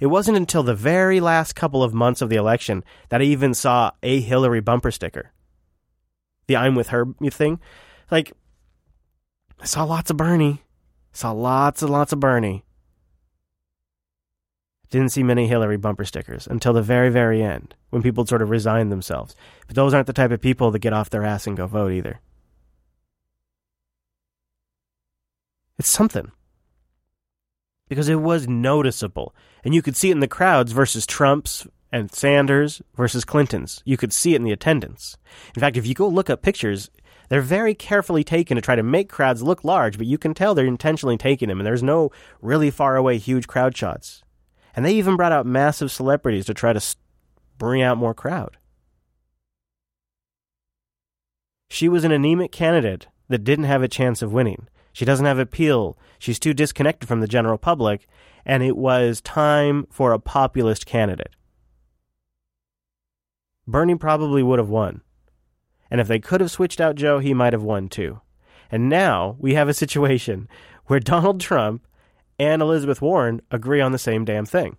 It wasn't until the very last couple of months of the election that I even saw a Hillary bumper sticker. The I'm with her thing. Like, I saw lots of Bernie. saw lots and lots of Bernie. Didn't see many Hillary bumper stickers until the very, very end when people sort of resigned themselves. But those aren't the type of people that get off their ass and go vote either. It's something. Because it was noticeable. And you could see it in the crowds versus Trump's and Sanders versus Clinton's. You could see it in the attendance. In fact, if you go look up pictures, they're very carefully taken to try to make crowds look large, but you can tell they're intentionally taking them, and there's no really far away, huge crowd shots. And they even brought out massive celebrities to try to bring out more crowd. She was an anemic candidate that didn't have a chance of winning. She doesn't have appeal. She's too disconnected from the general public, and it was time for a populist candidate. Bernie probably would have won. And if they could have switched out Joe, he might have won too. And now we have a situation where Donald Trump and Elizabeth Warren agree on the same damn thing.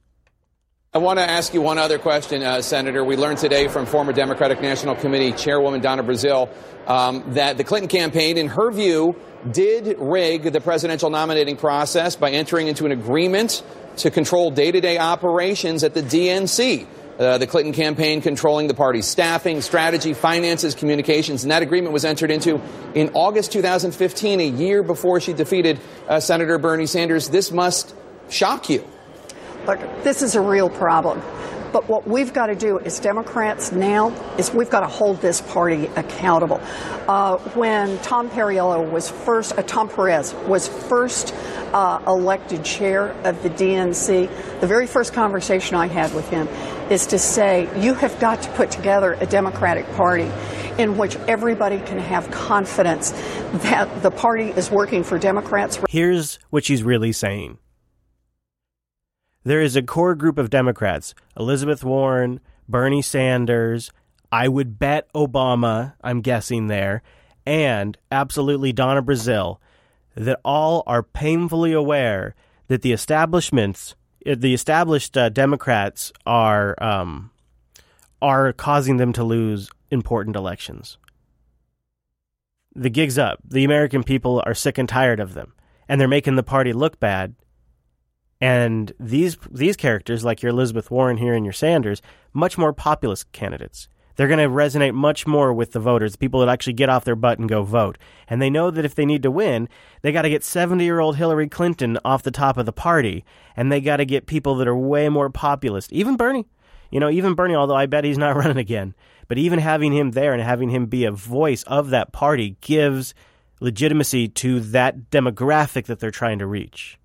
I want to ask you one other question, uh, Senator. We learned today from former Democratic National Committee Chairwoman Donna Brazile um, that the Clinton campaign, in her view, did rig the presidential nominating process by entering into an agreement to control day to day operations at the DNC. Uh, the Clinton campaign controlling the party's staffing, strategy, finances, communications, and that agreement was entered into in August 2015, a year before she defeated uh, Senator Bernie Sanders. This must shock you. Look, this is a real problem. But what we've got to do as Democrats now is we've got to hold this party accountable. Uh, when Tom Perriello was first, uh, Tom Perez was first uh, elected chair of the DNC, the very first conversation I had with him is to say, you have got to put together a Democratic Party in which everybody can have confidence that the party is working for Democrats. Here's what she's really saying there is a core group of Democrats Elizabeth Warren, Bernie Sanders, I would bet Obama, I'm guessing there, and absolutely Donna Brazile, that all are painfully aware that the establishments, uh, the established uh, Democrats are um, are causing them to lose important elections. The gig's up. The American people are sick and tired of them, and they're making the party look bad and these these characters, like your Elizabeth Warren here and your Sanders, much more populist candidates. They're going to resonate much more with the voters, the people that actually get off their butt and go vote. And they know that if they need to win, they got to get 70 year old Hillary Clinton off the top of the party. And they got to get people that are way more populist. Even Bernie. You know, even Bernie, although I bet he's not running again. But even having him there and having him be a voice of that party gives legitimacy to that demographic that they're trying to reach.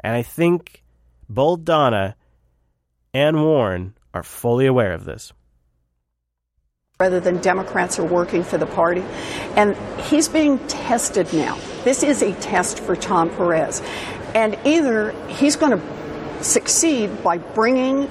And I think both Donna and Warren are fully aware of this. Rather than Democrats are working for the party. And he's being tested now. This is a test for Tom Perez. And either he's going to succeed by bringing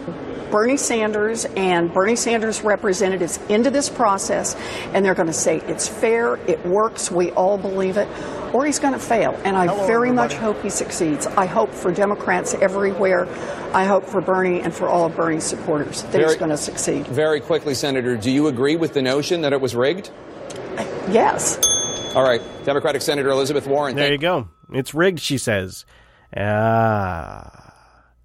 Bernie Sanders and Bernie Sanders representatives into this process, and they're going to say it's fair, it works, we all believe it, or he's going to fail. And I Hello, very everybody. much hope he succeeds. I hope for Democrats everywhere. I hope for Bernie and for all of Bernie's supporters that very, he's going to succeed. Very quickly, Senator, do you agree with the notion that it was rigged? Yes. All right. Democratic Senator Elizabeth Warren. There you go. It's rigged, she says. Ah.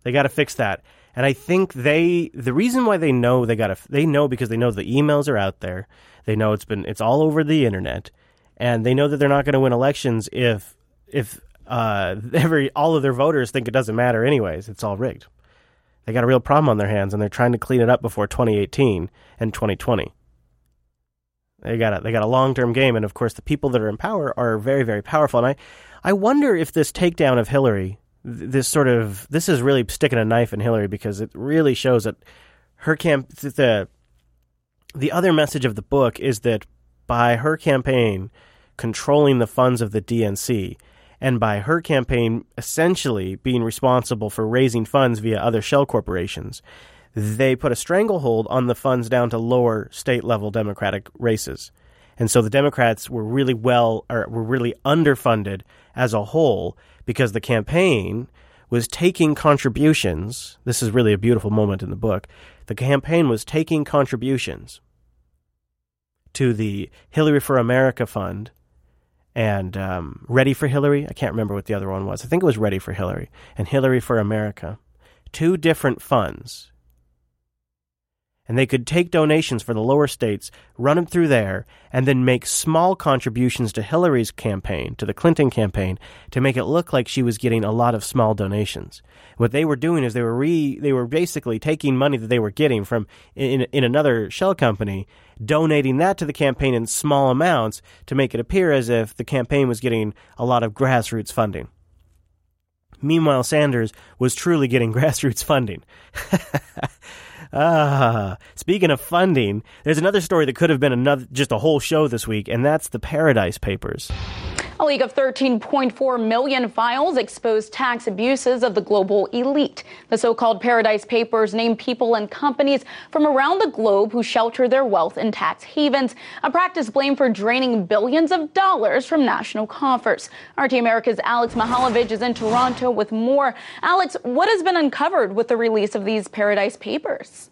They got to fix that. And I think they the reason why they know they got to they know because they know the emails are out there. They know it's been it's all over the internet and they know that they're not going to win elections if if uh, every all of their voters think it doesn't matter anyways. It's all rigged. They got a real problem on their hands, and they're trying to clean it up before 2018 and 2020. They got a they got a long term game, and of course, the people that are in power are very very powerful. And I I wonder if this takedown of Hillary, this sort of this is really sticking a knife in Hillary because it really shows that her camp the the other message of the book is that by her campaign controlling the funds of the DNC, and by her campaign essentially being responsible for raising funds via other shell corporations, they put a stranglehold on the funds down to lower state level Democratic races. And so the Democrats were really well, or were really underfunded as a whole because the campaign was taking contributions. This is really a beautiful moment in the book. The campaign was taking contributions to the Hillary for America Fund and um, Ready for Hillary. I can't remember what the other one was. I think it was Ready for Hillary and Hillary for America. Two different funds. And they could take donations for the lower states, run them through there, and then make small contributions to Hillary's campaign, to the Clinton campaign, to make it look like she was getting a lot of small donations. What they were doing is they were re, they were basically taking money that they were getting from in, in another shell company, donating that to the campaign in small amounts to make it appear as if the campaign was getting a lot of grassroots funding. Meanwhile, Sanders was truly getting grassroots funding. ah, speaking of funding, there's another story that could have been another just a whole show this week, and that's the Paradise Papers. A leak of 13.4 million files exposed tax abuses of the global elite. The so called Paradise Papers name people and companies from around the globe who shelter their wealth in tax havens, a practice blamed for draining billions of dollars from national coffers. RT America's Alex Mihailovich is in Toronto with more. Alex, what has been uncovered with the release of these Paradise Papers?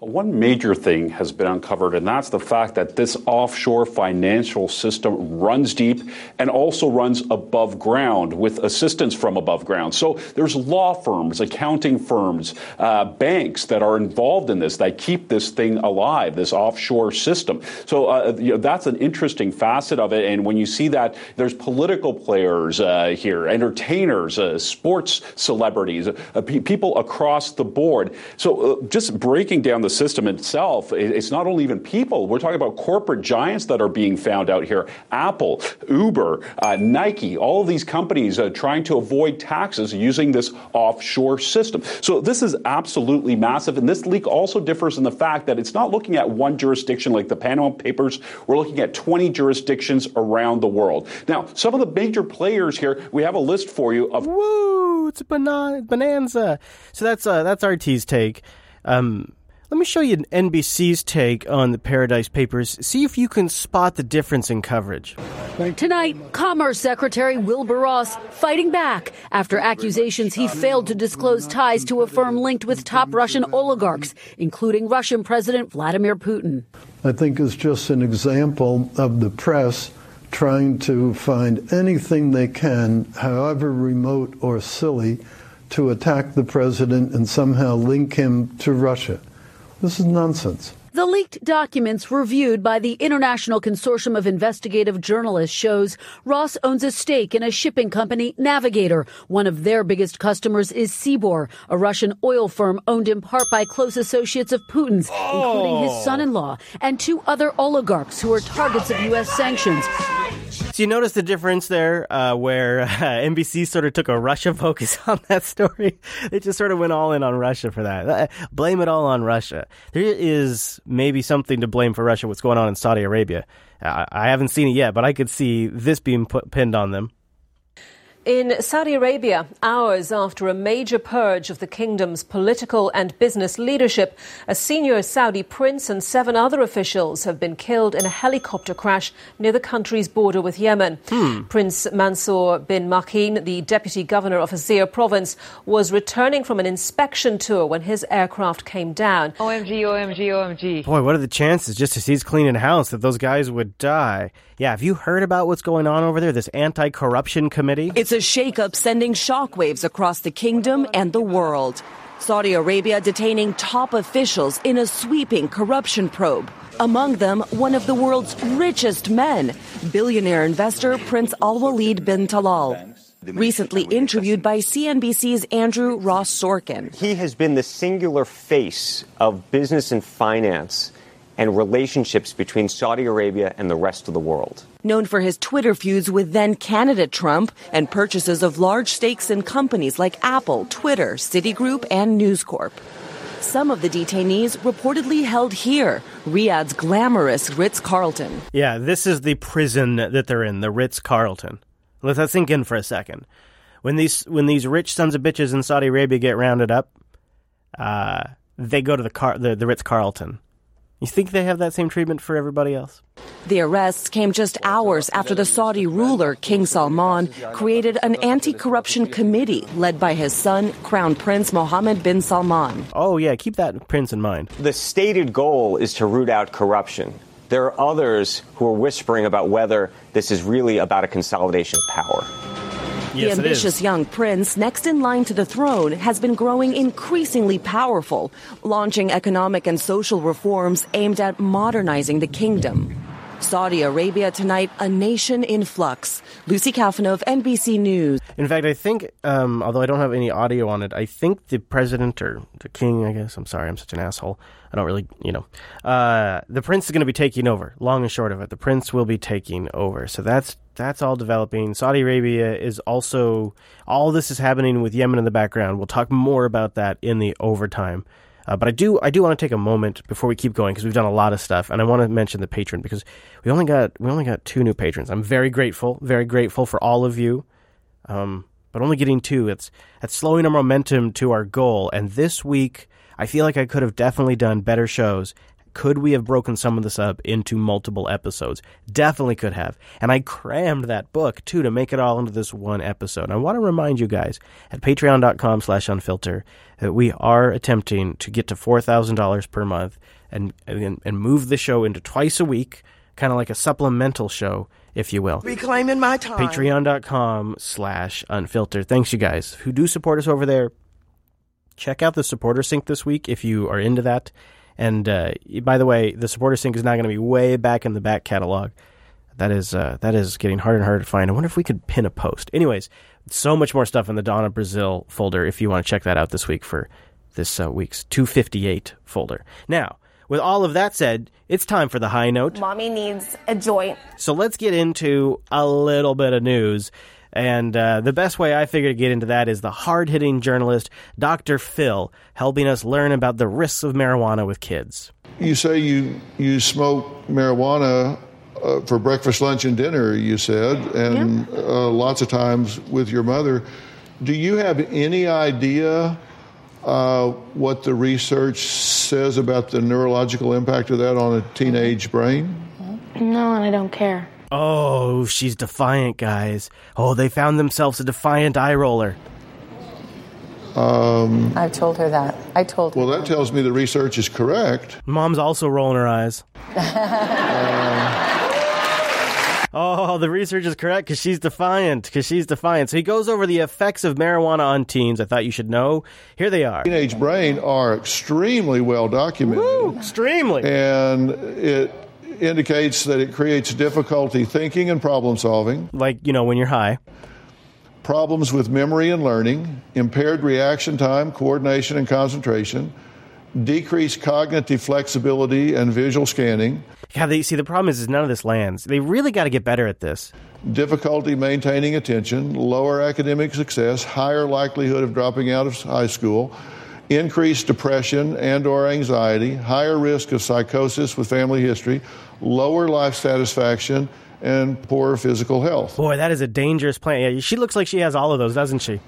One major thing has been uncovered, and that's the fact that this offshore financial system runs deep and also runs above ground with assistance from above ground. So there's law firms, accounting firms, uh, banks that are involved in this that keep this thing alive, this offshore system. So uh, you know, that's an interesting facet of it. And when you see that there's political players uh, here, entertainers, uh, sports celebrities, uh, people across the board. So uh, just breaking down the the system itself, it's not only even people. We're talking about corporate giants that are being found out here Apple, Uber, uh, Nike, all of these companies uh, trying to avoid taxes using this offshore system. So this is absolutely massive. And this leak also differs in the fact that it's not looking at one jurisdiction like the Panama Papers. We're looking at 20 jurisdictions around the world. Now, some of the major players here, we have a list for you of. Woo! It's a bonanza. So that's uh, that's RT's take. Um, let me show you NBC's take on the Paradise Papers. See if you can spot the difference in coverage. Tonight, Commerce Secretary Wilbur Ross fighting back after accusations he um, failed to disclose ties to a firm linked with top Russian oligarchs, including Russian President Vladimir Putin. I think it's just an example of the press trying to find anything they can, however remote or silly, to attack the president and somehow link him to Russia. This is nonsense. The leaked documents reviewed by the International Consortium of Investigative Journalists shows Ross owns a stake in a shipping company, Navigator. One of their biggest customers is Sibur, a Russian oil firm owned in part by close associates of Putin's, oh. including his oh. son-in-law and two other oligarchs who are targets of U.S. sanctions. You notice the difference there, uh, where uh, NBC sort of took a Russia focus on that story. They just sort of went all in on Russia for that. Uh, blame it all on Russia. There is maybe something to blame for Russia. What's going on in Saudi Arabia? I, I haven't seen it yet, but I could see this being put, pinned on them. In Saudi Arabia, hours after a major purge of the kingdom's political and business leadership, a senior Saudi prince and seven other officials have been killed in a helicopter crash near the country's border with Yemen. Hmm. Prince Mansour bin Muqrin, the deputy governor of Asir province, was returning from an inspection tour when his aircraft came down. OMG, OMG, OMG. Boy, what are the chances just as he's cleaning house that those guys would die? Yeah, have you heard about what's going on over there, this anti corruption committee? It's a shakeup sending shockwaves across the kingdom and the world. Saudi Arabia detaining top officials in a sweeping corruption probe. Among them, one of the world's richest men, billionaire investor Prince Al Walid bin Talal. Recently interviewed by CNBC's Andrew Ross Sorkin. He has been the singular face of business and finance and relationships between Saudi Arabia and the rest of the world. Known for his Twitter feuds with then candidate Trump and purchases of large stakes in companies like Apple, Twitter, Citigroup, and News Corp. Some of the detainees reportedly held here, Riyadh's glamorous Ritz Carlton. Yeah, this is the prison that they're in, the Ritz Carlton. Let that sink in for a second. When these when these rich sons of bitches in Saudi Arabia get rounded up, uh, they go to the car the, the Ritz Carlton you think they have that same treatment for everybody else? The arrests came just hours after the Saudi ruler, King Salman, created an anti corruption committee led by his son, Crown Prince Mohammed bin Salman. Oh, yeah, keep that prince in mind. The stated goal is to root out corruption. There are others who are whispering about whether this is really about a consolidation of power. Yes, the it is. ambitious young prince, next in line to the throne, has been growing increasingly powerful, launching economic and social reforms aimed at modernizing the kingdom. Saudi Arabia tonight, a nation in flux. Lucy Kafanov, NBC News. In fact, I think, um, although I don't have any audio on it, I think the president or the king, I guess, I'm sorry, I'm such an asshole. I don't really, you know, uh, the prince is going to be taking over. Long and short of it, the prince will be taking over. So that's that's all developing. Saudi Arabia is also all this is happening with Yemen in the background. We'll talk more about that in the overtime. Uh, but I do I do want to take a moment before we keep going because we've done a lot of stuff, and I want to mention the patron because we only got we only got two new patrons. I'm very grateful, very grateful for all of you. Um, but only getting two, it's it's slowing our momentum to our goal. And this week, I feel like I could have definitely done better shows. Could we have broken some of this up into multiple episodes? Definitely could have. And I crammed that book too to make it all into this one episode. I want to remind you guys at patreon.com slash unfilter that we are attempting to get to $4,000 per month and, and, and move the show into twice a week, kind of like a supplemental show, if you will. Reclaiming my time. Patreon.com slash unfiltered. Thanks, you guys who do support us over there. Check out the supporter sync this week if you are into that. And uh, by the way, the supporter sync is now going to be way back in the back catalog. That is uh, that is getting harder and harder to find. I wonder if we could pin a post. Anyways, so much more stuff in the Donna Brazile folder if you want to check that out this week for this uh, week's 258 folder. Now, with all of that said, it's time for the high note. Mommy needs a joint. So let's get into a little bit of news. And uh, the best way I figure to get into that is the hard hitting journalist, Dr. Phil, helping us learn about the risks of marijuana with kids. You say you, you smoke marijuana uh, for breakfast, lunch, and dinner, you said, and uh, lots of times with your mother. Do you have any idea uh, what the research says about the neurological impact of that on a teenage brain? No, and I don't care. Oh, she's defiant, guys. Oh, they found themselves a defiant eye roller. Um, I told her that. I told her. well, that tells me the research is correct. Mom's also rolling her eyes. Oh, the research is correct because she's defiant. Because she's defiant. So he goes over the effects of marijuana on teens. I thought you should know. Here they are. Teenage brain are extremely well documented. Woo, extremely. And it indicates that it creates difficulty thinking and problem solving. Like, you know, when you're high. Problems with memory and learning, impaired reaction time, coordination, and concentration, decreased cognitive flexibility and visual scanning, God, they see the problem is, is none of this lands. They really got to get better at this. difficulty maintaining attention, lower academic success, higher likelihood of dropping out of high school, increased depression and or anxiety, higher risk of psychosis with family history, lower life satisfaction, and poor physical health. Boy, that is a dangerous plan. Yeah, she looks like she has all of those, doesn't she?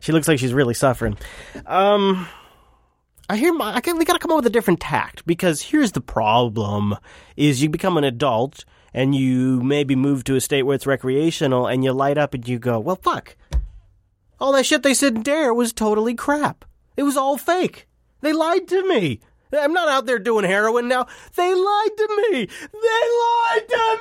She looks like she's really suffering. Um, I hear my, I can, we got to come up with a different tact because here's the problem: is you become an adult and you maybe move to a state where it's recreational, and you light up and you go, "Well, fuck! All that shit they said in Dare was totally crap. It was all fake. They lied to me." I'm not out there doing heroin now. They lied to me. They lied to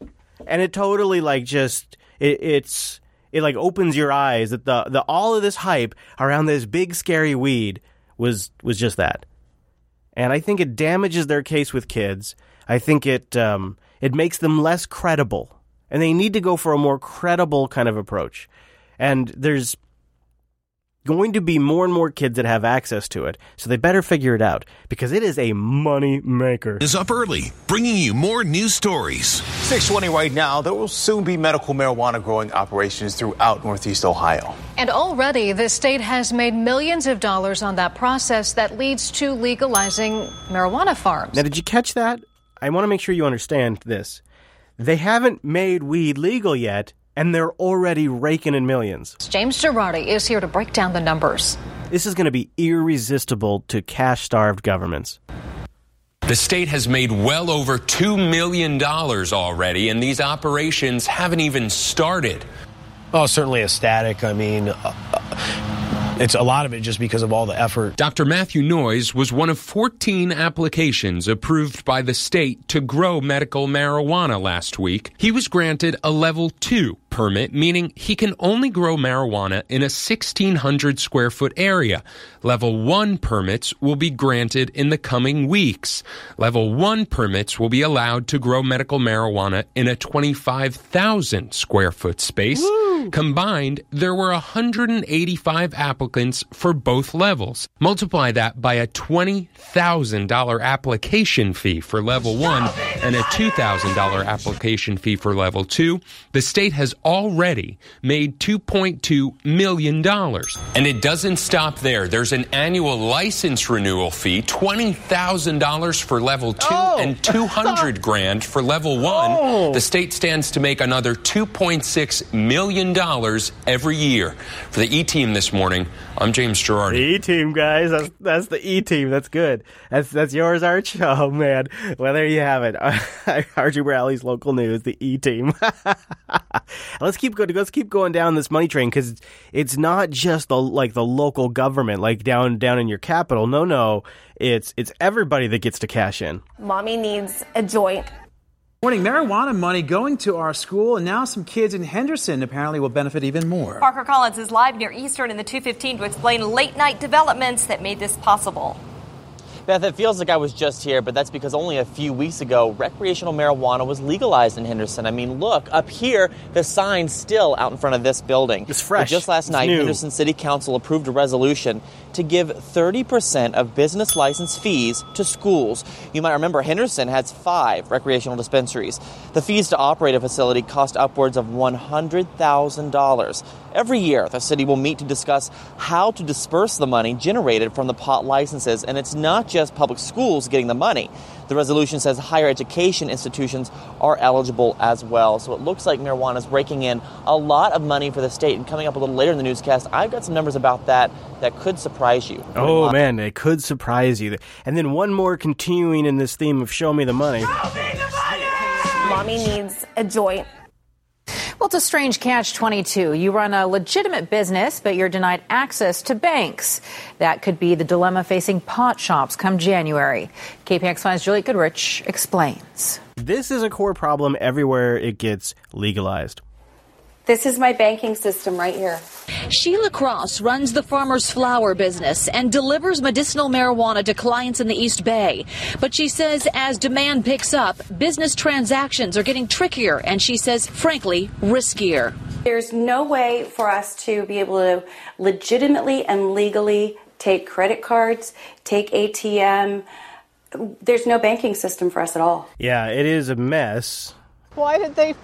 me. And it totally like just it, it's it like opens your eyes that the the all of this hype around this big scary weed was was just that. And I think it damages their case with kids. I think it um, it makes them less credible, and they need to go for a more credible kind of approach. And there's going to be more and more kids that have access to it, so they better figure it out because it is a money maker. Is up early, bringing you more news stories. 620 right now, there will soon be medical marijuana growing operations throughout Northeast Ohio. And already, the state has made millions of dollars on that process that leads to legalizing marijuana farms. Now, did you catch that? I want to make sure you understand this. They haven't made weed legal yet, and they're already raking in millions. James Girardi is here to break down the numbers. This is going to be irresistible to cash starved governments. The state has made well over $2 million already, and these operations haven't even started. Oh, certainly ecstatic. I mean, uh, it's a lot of it just because of all the effort. Dr. Matthew Noyes was one of 14 applications approved by the state to grow medical marijuana last week. He was granted a level 2 permit, meaning he can only grow marijuana in a 1,600 square foot area. Level 1 permits will be granted in the coming weeks. Level 1 permits will be allowed to grow medical marijuana in a 25,000 square foot space. Woo! Combined, there were 185 applicants for both levels. Multiply that by a $20,000 application fee for level 1 and a $2,000 application fee for level 2. The state has already made $2.2 million. And it doesn't stop there. There's an annual license renewal fee, $20,000 for level 2 oh. and 200 grand for level 1. Oh. The state stands to make another $2.6 million every year. For the E team this morning, I'm James Girardi. The E team, guys. That's that's the E team. That's good. That's that's yours, Arch. Oh man. Well, there you have it. Archie Bradley's local news, the E team. let's keep going. Let's keep going down this money train because it's not just the like the local government, like down down in your capital. No, no, it's it's everybody that gets to cash in. Mommy needs a joint. Morning, marijuana money going to our school, and now some kids in Henderson apparently will benefit even more. Parker Collins is live near Eastern in the 215 to explain late night developments that made this possible. Beth, it feels like I was just here, but that's because only a few weeks ago, recreational marijuana was legalized in Henderson. I mean, look, up here, the sign's still out in front of this building. It's fresh. But just last it's night, new. Henderson City Council approved a resolution to give 30% of business license fees to schools. You might remember Henderson has five recreational dispensaries. The fees to operate a facility cost upwards of $100,000. Every year, the city will meet to discuss how to disperse the money generated from the pot licenses, and it's not just public schools getting the money. The resolution says higher education institutions are eligible as well. So it looks like marijuana is breaking in a lot of money for the state. And coming up a little later in the newscast, I've got some numbers about that that could surprise you. Oh, man, it could surprise you. And then one more continuing in this theme of show me the money. Show me the money! Mommy needs a joint well, it's a strange catch 22. You run a legitimate business, but you're denied access to banks. That could be the dilemma facing pot shops come January. KPIX5's Juliette Goodrich explains. This is a core problem everywhere it gets legalized. This is my banking system right here. Sheila Cross runs the Farmer's Flower business and delivers medicinal marijuana to clients in the East Bay. But she says as demand picks up, business transactions are getting trickier and she says, frankly, riskier. There's no way for us to be able to legitimately and legally take credit cards, take ATM. There's no banking system for us at all. Yeah, it is a mess. Why did they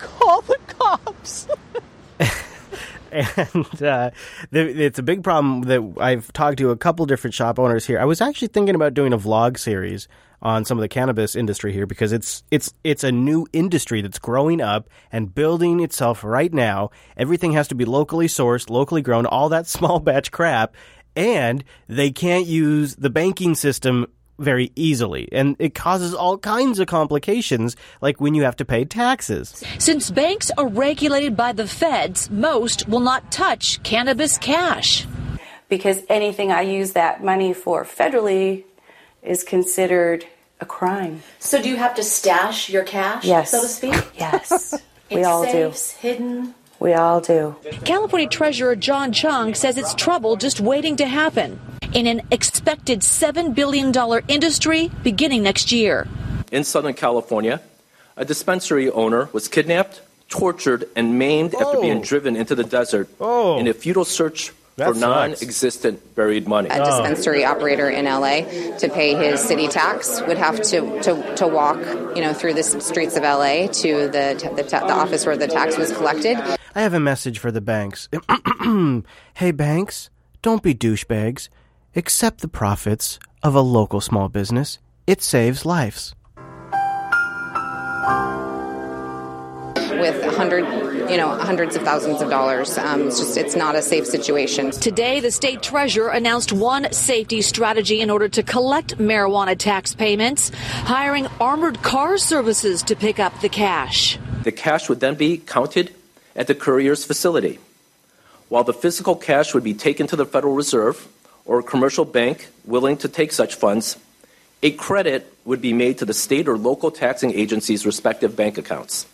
call the cops. and uh, the, it's a big problem that I've talked to a couple different shop owners here. I was actually thinking about doing a vlog series on some of the cannabis industry here because it's it's it's a new industry that's growing up and building itself right now. Everything has to be locally sourced, locally grown, all that small batch crap, and they can't use the banking system very easily, and it causes all kinds of complications, like when you have to pay taxes. Since banks are regulated by the feds, most will not touch cannabis cash. Because anything I use that money for federally is considered a crime. So do you have to stash your cash, yes. so to speak? Yes. we all safes, do. hidden. We all do. California Treasurer John Chiang says it's trouble just waiting to happen in an expected $7 billion industry beginning next year. In Southern California, a dispensary owner was kidnapped, tortured, and maimed oh. after being oh. driven into the desert oh. in a futile search for non existent buried money. A dispensary operator in LA to pay his city tax would have to, to, to walk you know, through the streets of LA to the, the, the office where the tax was collected. I have a message for the banks. hey, banks, don't be douchebags. Accept the profits of a local small business. It saves lives. With a hundred, you know, hundreds of thousands of dollars, um, it's just it's not a safe situation. Today, the state treasurer announced one safety strategy in order to collect marijuana tax payments, hiring armored car services to pick up the cash. The cash would then be counted at the courier's facility. while the physical cash would be taken to the Federal Reserve or a commercial bank willing to take such funds, a credit would be made to the state or local taxing agency's respective bank accounts.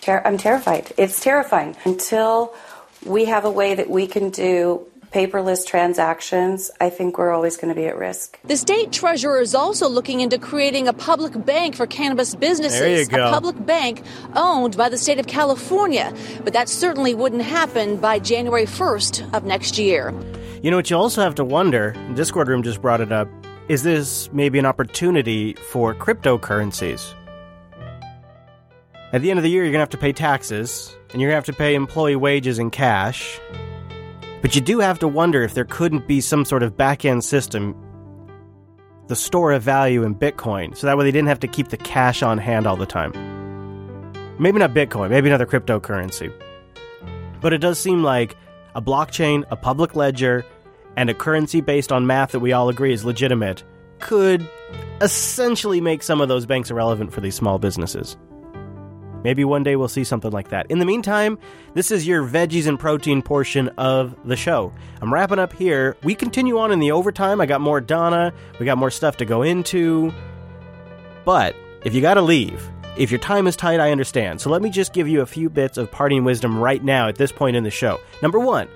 Ter- I'm terrified. It's terrifying. Until we have a way that we can do paperless transactions, I think we're always going to be at risk. The state treasurer is also looking into creating a public bank for cannabis businesses. There you go. A public bank owned by the state of California. But that certainly wouldn't happen by January 1st of next year. You know what you also have to wonder, Discord Room just brought it up, is this maybe an opportunity for cryptocurrencies? At the end of the year, you're going to have to pay taxes, and you're going to have to pay employee wages in cash. But you do have to wonder if there couldn't be some sort of back end system, the store of value in Bitcoin, so that way they didn't have to keep the cash on hand all the time. Maybe not Bitcoin, maybe another cryptocurrency. But it does seem like a blockchain, a public ledger, and a currency based on math that we all agree is legitimate could essentially make some of those banks irrelevant for these small businesses. Maybe one day we'll see something like that. In the meantime, this is your veggies and protein portion of the show. I'm wrapping up here. We continue on in the overtime. I got more Donna, we got more stuff to go into. But if you gotta leave, if your time is tight, I understand. So let me just give you a few bits of parting wisdom right now at this point in the show. Number one,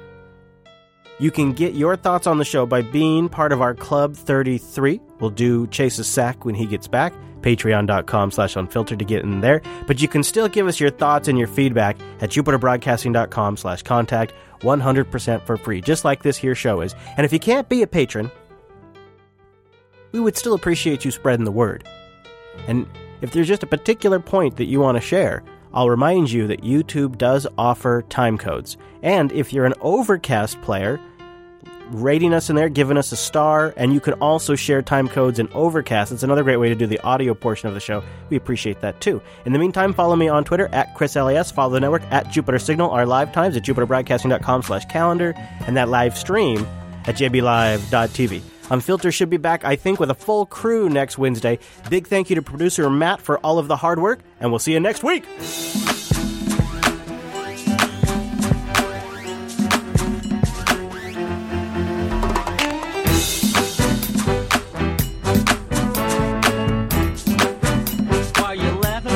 you can get your thoughts on the show by being part of our Club 33. We'll do Chase's sack when he gets back. Patreon.com slash unfiltered to get in there. But you can still give us your thoughts and your feedback at jupiterbroadcasting.com slash contact 100% for free, just like this here show is. And if you can't be a patron, we would still appreciate you spreading the word. And if there's just a particular point that you want to share, I'll remind you that YouTube does offer time codes. And if you're an Overcast player, rating us in there, giving us a star, and you can also share time codes in Overcast. It's another great way to do the audio portion of the show. We appreciate that too. In the meantime, follow me on Twitter at ChrisLAS. Follow the network at Jupiter Signal. Our live times at jupiterbroadcasting.com slash calendar, and that live stream at jblive.tv. Unfiltered should be back, I think, with a full crew next Wednesday. Big thank you to producer Matt for all of the hard work, and we'll see you next week. While you're laughing,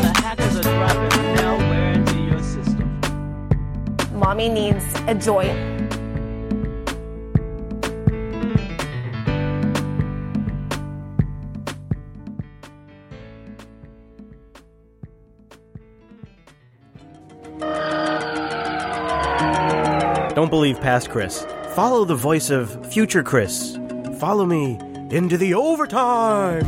Don't believe past Chris. Follow the voice of future Chris. Follow me into the overtime.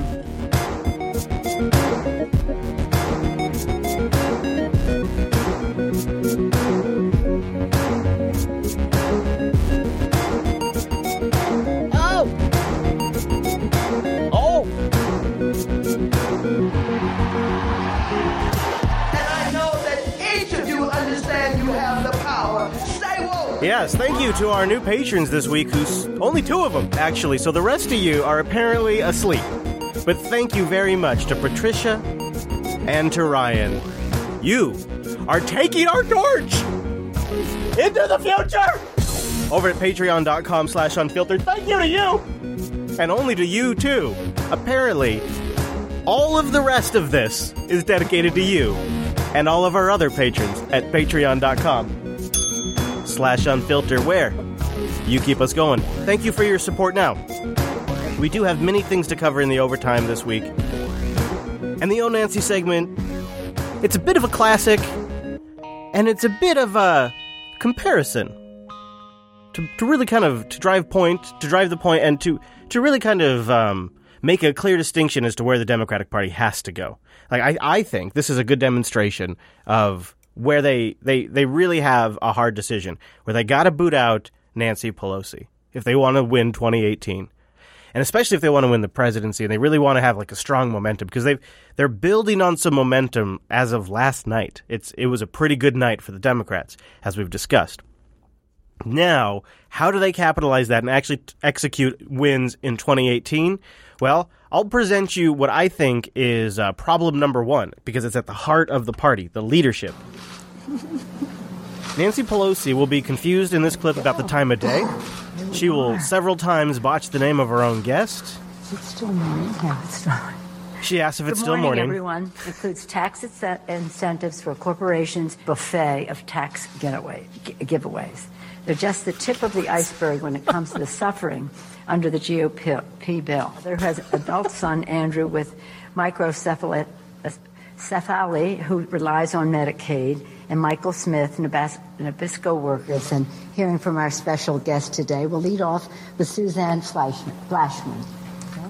Yes, thank you to our new patrons this week, who's only two of them, actually, so the rest of you are apparently asleep. But thank you very much to Patricia and to Ryan. You are taking our torch into the future! Over at patreon.com slash unfiltered. Thank you to you! And only to you, too. Apparently, all of the rest of this is dedicated to you and all of our other patrons at patreon.com slash unfilter where you keep us going. Thank you for your support now. We do have many things to cover in the overtime this week. And the Oh Nancy segment, it's a bit of a classic, and it's a bit of a comparison. To, to really kind of to drive point to drive the point and to to really kind of um, make a clear distinction as to where the Democratic Party has to go. Like I, I think this is a good demonstration of where they, they, they really have a hard decision where they got to boot out Nancy Pelosi if they want to win 2018. And especially if they want to win the presidency and they really want to have like a strong momentum because they've they're building on some momentum as of last night. It's it was a pretty good night for the Democrats as we've discussed. Now, how do they capitalize that and actually t- execute wins in 2018? Well, I'll present you what I think is uh, problem number one because it's at the heart of the party, the leadership. Nancy Pelosi will be confused in this clip about the time of day. She will several times botch the name of her own guest. It's still morning. Yeah, it's still morning. She asks if it's Good still morning. everyone. Includes tax incentives for corporations, buffet of tax getaway, giveaways. They're just the tip of the iceberg when it comes to the suffering under the GOP bill. There has an adult son Andrew with microcephaly, who relies on Medicaid, and Michael Smith, Nabisco workers. And hearing from our special guest today, we'll lead off with Suzanne. Flashman.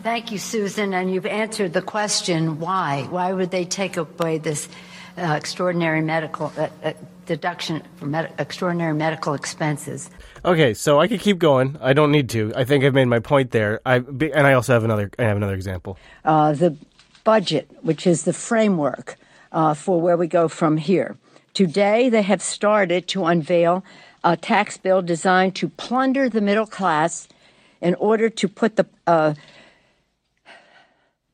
Thank you, Susan. And you've answered the question why? Why would they take away this uh, extraordinary medical uh, uh, deduction for med- extraordinary medical expenses? Okay, so I could keep going. I don't need to. I think I've made my point there. I and I also have another. I have another example. Uh, the budget, which is the framework uh, for where we go from here. Today, they have started to unveil a tax bill designed to plunder the middle class in order to put the uh,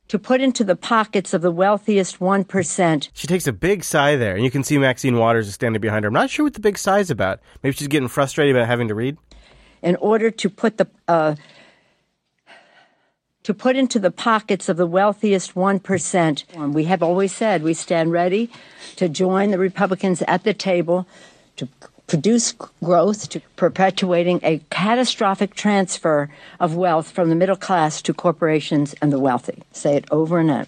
to put into the pockets of the wealthiest 1%. She takes a big sigh there, and you can see Maxine Waters is standing behind her. I'm not sure what the big sigh is about. Maybe she's getting frustrated about having to read. in order to put the uh, to put into the pockets of the wealthiest 1%. We have always said we stand ready to join the Republicans at the table to produce growth, to perpetuating a catastrophic transfer of wealth from the middle class to corporations and the wealthy. Say it over and over.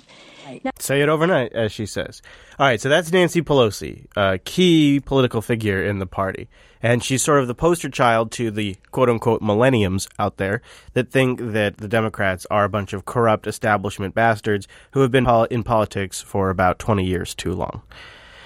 Say it overnight, as she says. All right, so that's Nancy Pelosi, a key political figure in the party. And she's sort of the poster child to the quote unquote millenniums out there that think that the Democrats are a bunch of corrupt establishment bastards who have been in politics for about 20 years too long.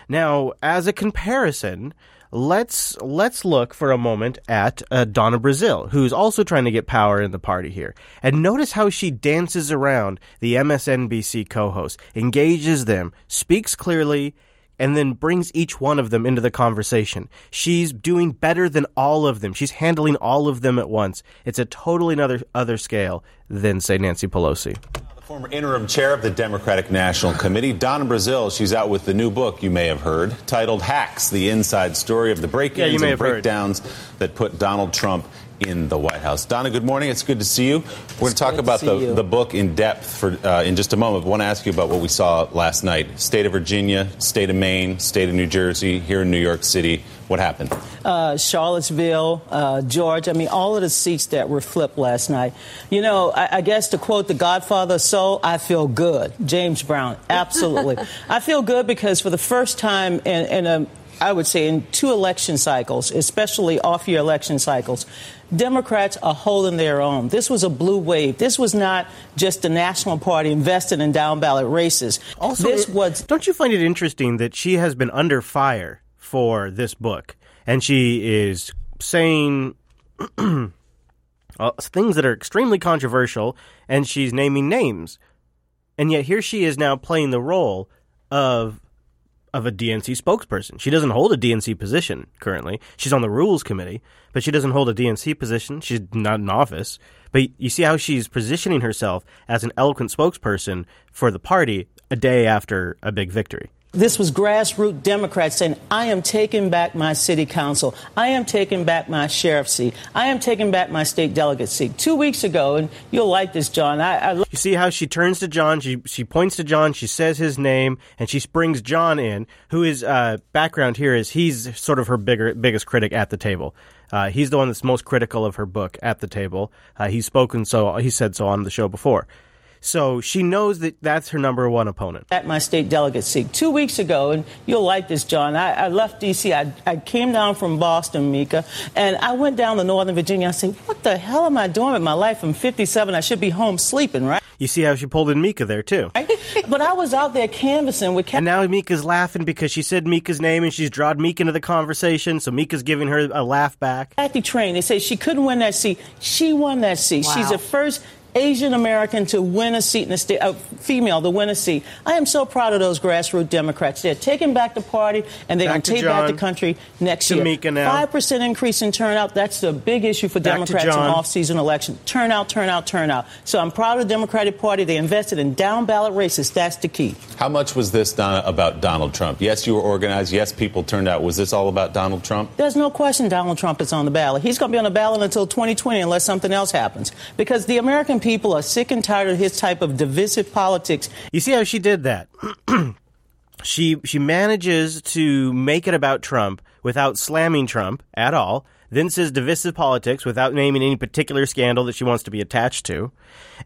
Now, as a comparison, let's let's look for a moment at uh, Donna Brazile, who's also trying to get power in the party here. And notice how she dances around the MSNBC co-host, engages them, speaks clearly, and then brings each one of them into the conversation. She's doing better than all of them. She's handling all of them at once. It's a totally another other scale than say Nancy Pelosi. Former interim chair of the Democratic National Committee, Donna Brazile, she's out with the new book you may have heard, titled Hacks The Inside Story of the Break Ins may and have heard. Breakdowns That Put Donald Trump in the White House. Donna, good morning. It's good to see you. We're going to talk about the, you. the book in depth for uh, in just a moment. But I want to ask you about what we saw last night. State of Virginia, state of Maine, state of New Jersey, here in New York City. What happened? uh, Charlottesville, uh, Georgia. I mean, all of the seats that were flipped last night. You know, I, I guess to quote The Godfather, so I feel good. James Brown, absolutely. I feel good because for the first time in, in a I would say in two election cycles, especially off year election cycles, Democrats are holding their own. This was a blue wave. This was not just the National Party invested in down ballot races. Also, this was don't you find it interesting that she has been under fire for this book, and she is saying uh, things that are extremely controversial, and she's naming names, and yet here she is now playing the role of of a DNC spokesperson. She doesn't hold a DNC position currently. She's on the rules committee, but she doesn't hold a DNC position. She's not in office. But you see how she's positioning herself as an eloquent spokesperson for the party a day after a big victory. This was grassroots Democrats saying, I am taking back my city council. I am taking back my sheriff's seat. I am taking back my state delegate seat. Two weeks ago, and you'll like this, John. I, I You see how she turns to John, she she points to John, she says his name, and she brings John in, who is uh, background here is he's sort of her bigger biggest critic at the table. Uh, he's the one that's most critical of her book at the table. Uh, he's spoken so he said so on the show before. So she knows that that's her number one opponent. at my state delegate seat. Two weeks ago, and you'll like this, John, I, I left D.C. I, I came down from Boston, Mika, and I went down to Northern Virginia. I said, what the hell am I doing with my life? I'm 57. I should be home sleeping, right? You see how she pulled in Mika there too. but I was out there canvassing with And now Mika's laughing because she said Mika's name and she's drawn Mika into the conversation, so Mika's giving her a laugh back. Kathy Tran. They say she couldn't win that seat. She won that seat. Wow. She's the first Asian American to win a seat in the state, a uh, female to win a seat. I am so proud of those grassroots Democrats. They're taking back the party and they're going to to take back the country next Tamika year. now. Five percent increase in turnout. That's the big issue for Back Democrats in off-season election. Turnout, turnout, turnout. So I'm proud of the Democratic Party. They invested in down ballot races. That's the key. How much was this Donna, about Donald Trump? Yes, you were organized. Yes, people turned out. Was this all about Donald Trump? There's no question Donald Trump is on the ballot. He's going to be on the ballot until 2020 unless something else happens. Because the American people are sick and tired of his type of divisive politics. You see how she did that? she she manages to make it about Trump without slamming Trump at all. Then says divisive politics without naming any particular scandal that she wants to be attached to,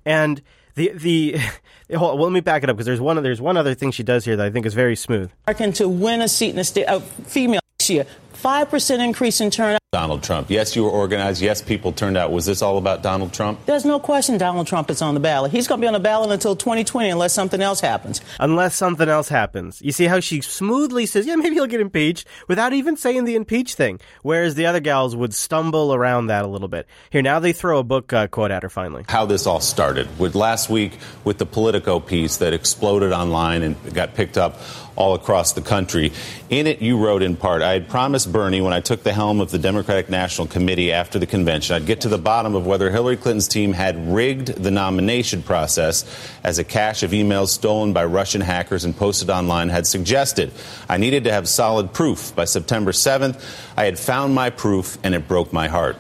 and the the hold well, let me back it up because there's one there's one other thing she does here that I think is very smooth. American to win a seat in the state, a uh, female this year. 5% increase in turnout. Donald Trump. Yes, you were organized. Yes, people turned out. Was this all about Donald Trump? There's no question Donald Trump is on the ballot. He's going to be on the ballot until 2020 unless something else happens. Unless something else happens. You see how she smoothly says, yeah, maybe he'll get impeached without even saying the impeach thing. Whereas the other gals would stumble around that a little bit. Here, now they throw a book uh, quote at her finally. How this all started with last week with the Politico piece that exploded online and got picked up all across the country. In it, you wrote in part, I had promised Bernie when I took the helm of the Democratic National Committee after the convention, I'd get to the bottom of whether Hillary Clinton's team had rigged the nomination process as a cache of emails stolen by Russian hackers and posted online had suggested. I needed to have solid proof. By September 7th, I had found my proof and it broke my heart.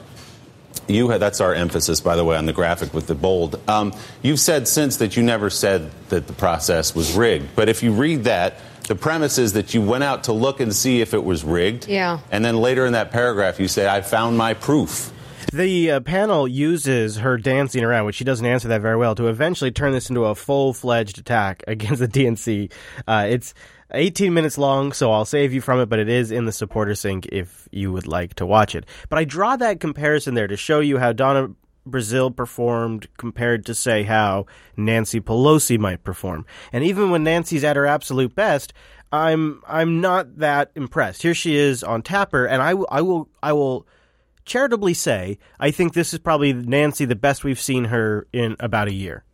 You had, that's our emphasis, by the way, on the graphic with the bold. Um, you've said since that you never said that the process was rigged. But if you read that, the premise is that you went out to look and see if it was rigged. Yeah. And then later in that paragraph, you say, I found my proof. The uh, panel uses her dancing around, which she doesn't answer that very well, to eventually turn this into a full fledged attack against the DNC. Uh, it's 18 minutes long, so I'll save you from it, but it is in the supporter sync if you would like to watch it. But I draw that comparison there to show you how Donna Brazile performed compared to, say, how Nancy Pelosi might perform. And even when Nancy's at her absolute best, I'm I'm not that impressed. Here she is on Tapper, and I, I will I will charitably say I think this is probably Nancy the best we've seen her in about a year.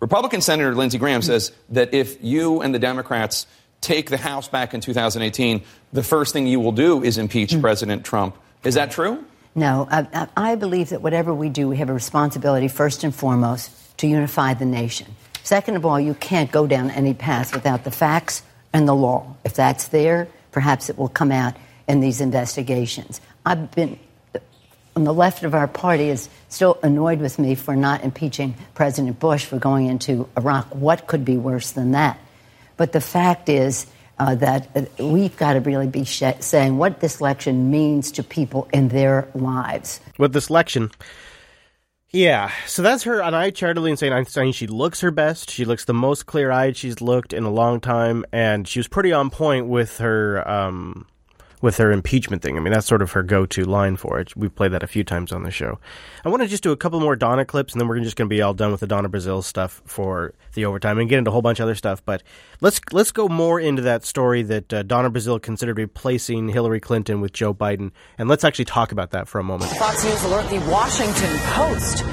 Republican Senator Lindsey Graham says that if you and the Democrats take the House back in 2018, the first thing you will do is impeach President Trump. Is that true? No, I, I believe that whatever we do, we have a responsibility first and foremost to unify the nation. Second of all, you can't go down any path without the facts and the law. If that's there, perhaps it will come out in these investigations. I've been on the left of our party is still annoyed with me for not impeaching President Bush for going into Iraq. What could be worse than that? But the fact is uh, that we've got to really be sh- saying what this election means to people in their lives. with this election. Yeah, so that's her, and I saying I'm saying she looks her best. She looks the most clear eyed she's looked in a long time, and she was pretty on point with her um, with her impeachment thing. I mean, that's sort of her go to line for it. We've played that a few times on the show. I want to just do a couple more Donna clips, and then we're just going to be all done with the Donna Brazile stuff for the overtime and get into a whole bunch of other stuff. But let's let's go more into that story that uh, Donna Brazile considered replacing Hillary Clinton with Joe Biden, and let's actually talk about that for a moment. Fox News alert the Washington Post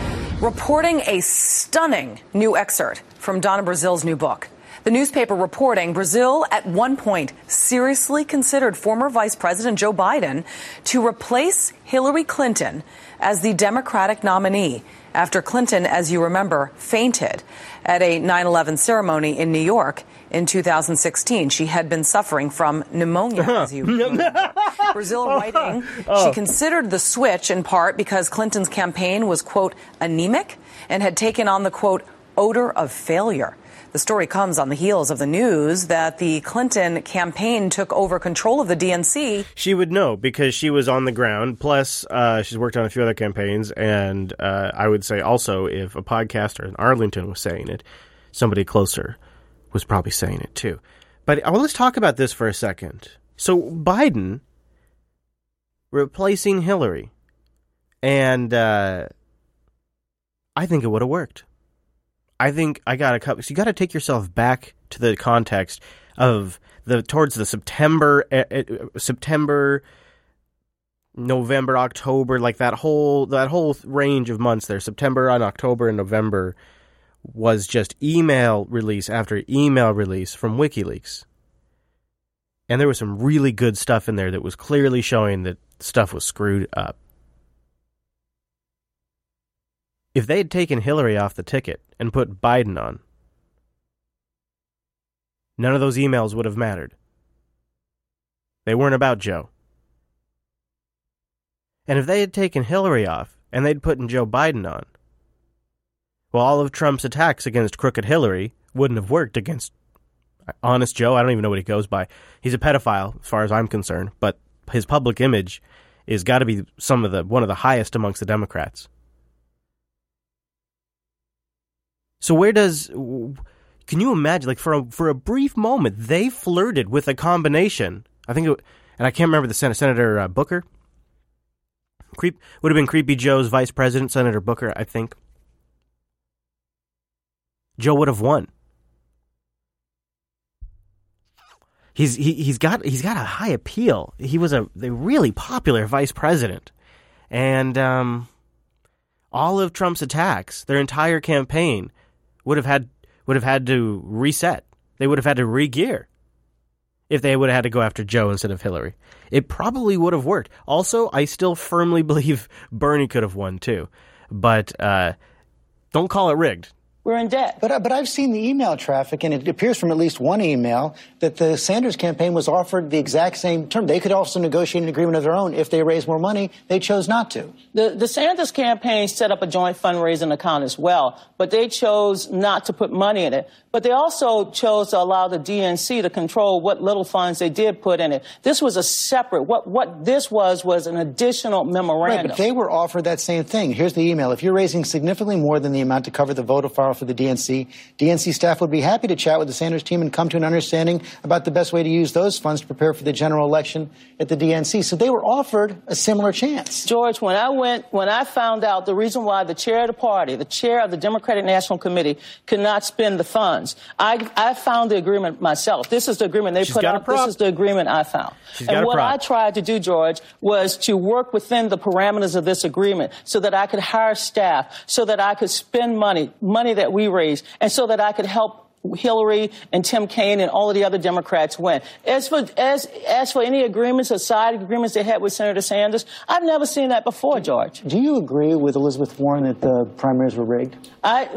reporting a stunning new excerpt from Donna Brazile's new book. The newspaper reporting Brazile at one point seriously considered former Vice President Joe Biden to replace Hillary Clinton as the Democratic nominee after Clinton, as you remember, fainted at a 9 11 ceremony in New York in 2016. She had been suffering from pneumonia, uh-huh. as you remember. Brazile uh-huh. writing, Oh. she considered the switch in part because Clinton's campaign was, quote, anemic and had taken on the, quote, odor of failure. The story comes on the heels of the news that the Clinton campaign took over control of the DNC She would know because she was on the ground. Plus, uh, she's worked on a few other campaigns, and uh, I would say also, if a podcaster in Arlington was saying it, somebody closer was probably saying it too. But uh, well, let's talk about this for a second. So Biden replacing Hillary, and uh, I think it would have worked. I think I got a couple. So you got to take yourself back to the context of the towards the September uh, uh, September November, October, like that whole that whole range of months there, September and October and November was just email release after email release from WikiLeaks. And there was some really good stuff in there that was clearly showing that stuff was screwed up. If they had taken Hillary off the ticket and put Biden on, none of those emails would have mattered. They weren't about Joe. And if they had taken Hillary off and they'd put in Joe Biden on, well, all of Trump's attacks against crooked Hillary wouldn't have worked against honest Joe. I don't even know what he goes by. He's a pedophile, as far as I'm concerned, but his public image is got to be some of the one of the highest amongst the Democrats. So where does can you imagine like for a, for a brief moment they flirted with a combination? I think it, and I can't remember the Senate Senator uh, Booker. Creep would have been Creepy Joe's vice president, Senator Booker, I think. Joe would have won. He's he, he's got he's got a high appeal. He was a, a really popular vice president, and um, all of Trump's attacks, their entire campaign, would have had would have had to reset. They would have had to regear if they would have had to go after Joe instead of Hillary. It probably would have worked. Also, I still firmly believe Bernie could have won too, but uh, don't call it rigged. We're in debt. But, uh, but I've seen the email traffic, and it appears from at least one email that the Sanders campaign was offered the exact same term. They could also negotiate an agreement of their own if they raise more money. They chose not to. The, the Sanders campaign set up a joint fundraising account as well, but they chose not to put money in it. But they also chose to allow the DNC to control what little funds they did put in it. This was a separate, what, what this was was an additional memorandum. Right, but they were offered that same thing. Here's the email. If you're raising significantly more than the amount to cover the voter file for the DNC, DNC staff would be happy to chat with the Sanders team and come to an understanding about the best way to use those funds to prepare for the general election at the DNC. So they were offered a similar chance. George, when I went, when I found out the reason why the chair of the party, the chair of the Democratic National Committee, could not spend the funds, I, I found the agreement myself. This is the agreement they She's put out. This is the agreement I found. She's and what. I tried to do, George, was to work within the parameters of this agreement so that I could hire staff, so that I could spend money, money that we raised, and so that I could help Hillary and Tim Kaine and all of the other Democrats win. As for as as for any agreements or side agreements they had with Senator Sanders, I've never seen that before, George. Do you agree with Elizabeth Warren that the primaries were rigged? I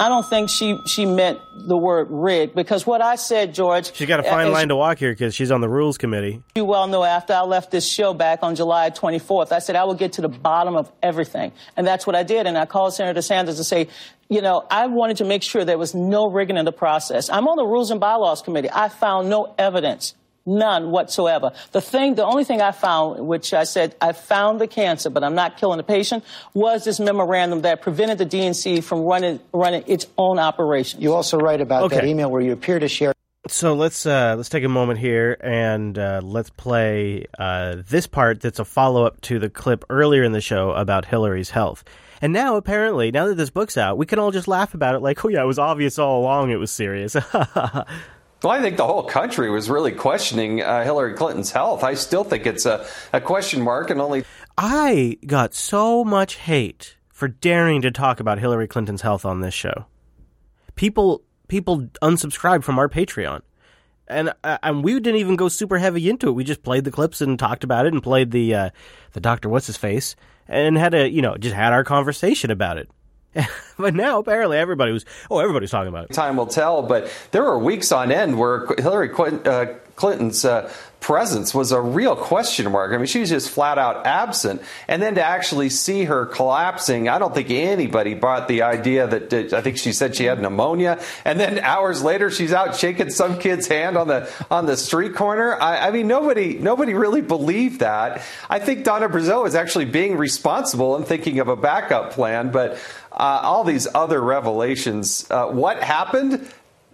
I don't think she she meant the word rigged because what I said, George. She's got a uh, fine line to walk here because she's on the rules committee. You well know after I left this show back on July 24th, I said I will get to the bottom of everything. And that's what I did. And I called Senator Sanders to say, you know, I wanted to make sure there was no rigging in the process. I'm on the Rules and Bylaws Committee. I found no evidence. None whatsoever. The thing, the only thing I found, which I said, I found the cancer, but I'm not killing the patient, was this memorandum that prevented the DNC from running, running its own operation. You also write about that email where you appear to share. So let's uh, let's take a moment here and uh, let's play uh, this part that's a follow up to the clip earlier in the show about Hillary's health. And now, apparently, now that this book's out, we can all just laugh about it like, oh yeah, it was obvious all along it was serious. Well, I think the whole country was really questioning uh, Hillary Clinton's health. I still think it's a, a question mark, and only I got so much hate for daring to talk about Hillary Clinton's health on this show. People people unsubscribed from our Patreon. And uh, and we didn't even go super heavy into it. We just played the clips and talked about it and played the uh, the doctor what's his face and had a you know just had our conversation about it. but now apparently everybody was oh everybody's talking about it. time will tell. But there were weeks on end where Hillary Clinton, uh, Clinton's uh, presence was a real question mark. I mean, she was just flat out absent. And then to actually see her collapsing, I don't think anybody bought the idea that that- I think she said she had pneumonia. And then hours later, she's out shaking some kid's hand on the on the street corner. I, I mean, nobody nobody really believed that. I think Donna Brazile is actually being responsible and thinking of a backup plan, but. Uh, all these other revelations. Uh, what happened?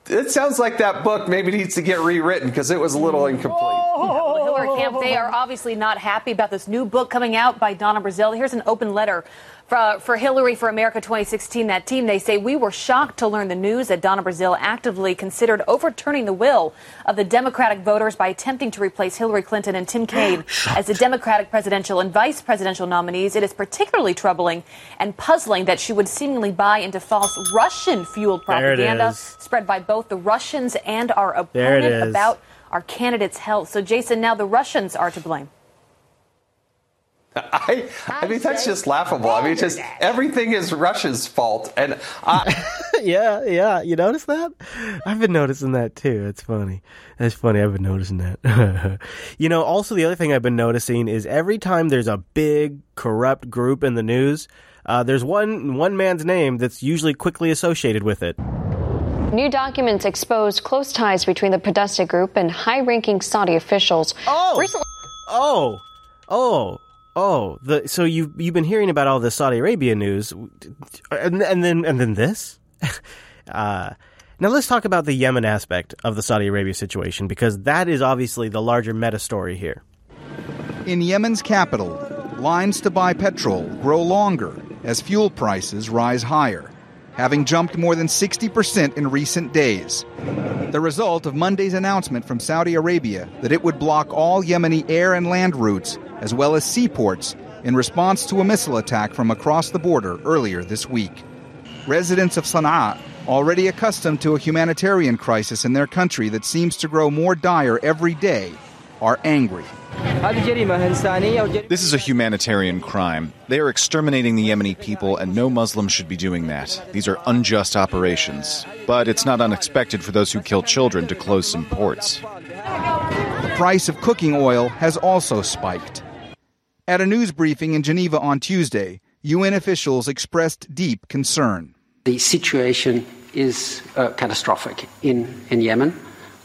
It sounds like that book maybe needs to get rewritten because it was a little incomplete. Oh. The Hillary camp, they are obviously not happy about this new book coming out by Donna Brazile. Here's an open letter For, for Hillary for America 2016, that team, they say we were shocked to learn the news that Donna Brazile actively considered overturning the will of the Democratic voters by attempting to replace Hillary Clinton and Tim Kaine as the Democratic presidential and vice presidential nominees. It is particularly troubling and puzzling that she would seemingly buy into false Russian fueled propaganda spread by both the Russians and our opponent about our candidate's health. So, Jason, now the Russians are to blame. I, I mean, that's just laughable. I mean, just everything is Russia's fault, and I, yeah, yeah. You notice that? I've been noticing that too. It's funny. That's funny. I've been noticing that. you know, also the other thing I've been noticing is every time there's a big corrupt group in the news, uh, there's one one man's name that's usually quickly associated with it. New documents expose close ties between the Podesta group and high ranking Saudi officials. Oh! Recently, Oh, oh, oh. The so you you've been hearing about all the Saudi Arabia news, and, and then and then this. uh, now let's talk about the Yemen aspect of the Saudi Arabia situation because that is obviously the larger meta story here. In Yemen's capital, lines to buy petrol grow longer as fuel prices rise higher, having jumped more than 60% in recent days. The result of Monday's announcement from Saudi Arabia that it would block all Yemeni air and land routes, as well as seaports, in response to a missile attack from across the border earlier this week. Residents of Sana'a, already accustomed to a humanitarian crisis in their country that seems to grow more dire every day, are angry. This is a humanitarian crime. They are exterminating the Yemeni people, and no Muslim should be doing that. These are unjust operations. But it's not unexpected for those who kill children to close some ports. The price of cooking oil has also spiked. At a news briefing in Geneva on Tuesday, UN officials expressed deep concern. The situation is uh, catastrophic in, in Yemen.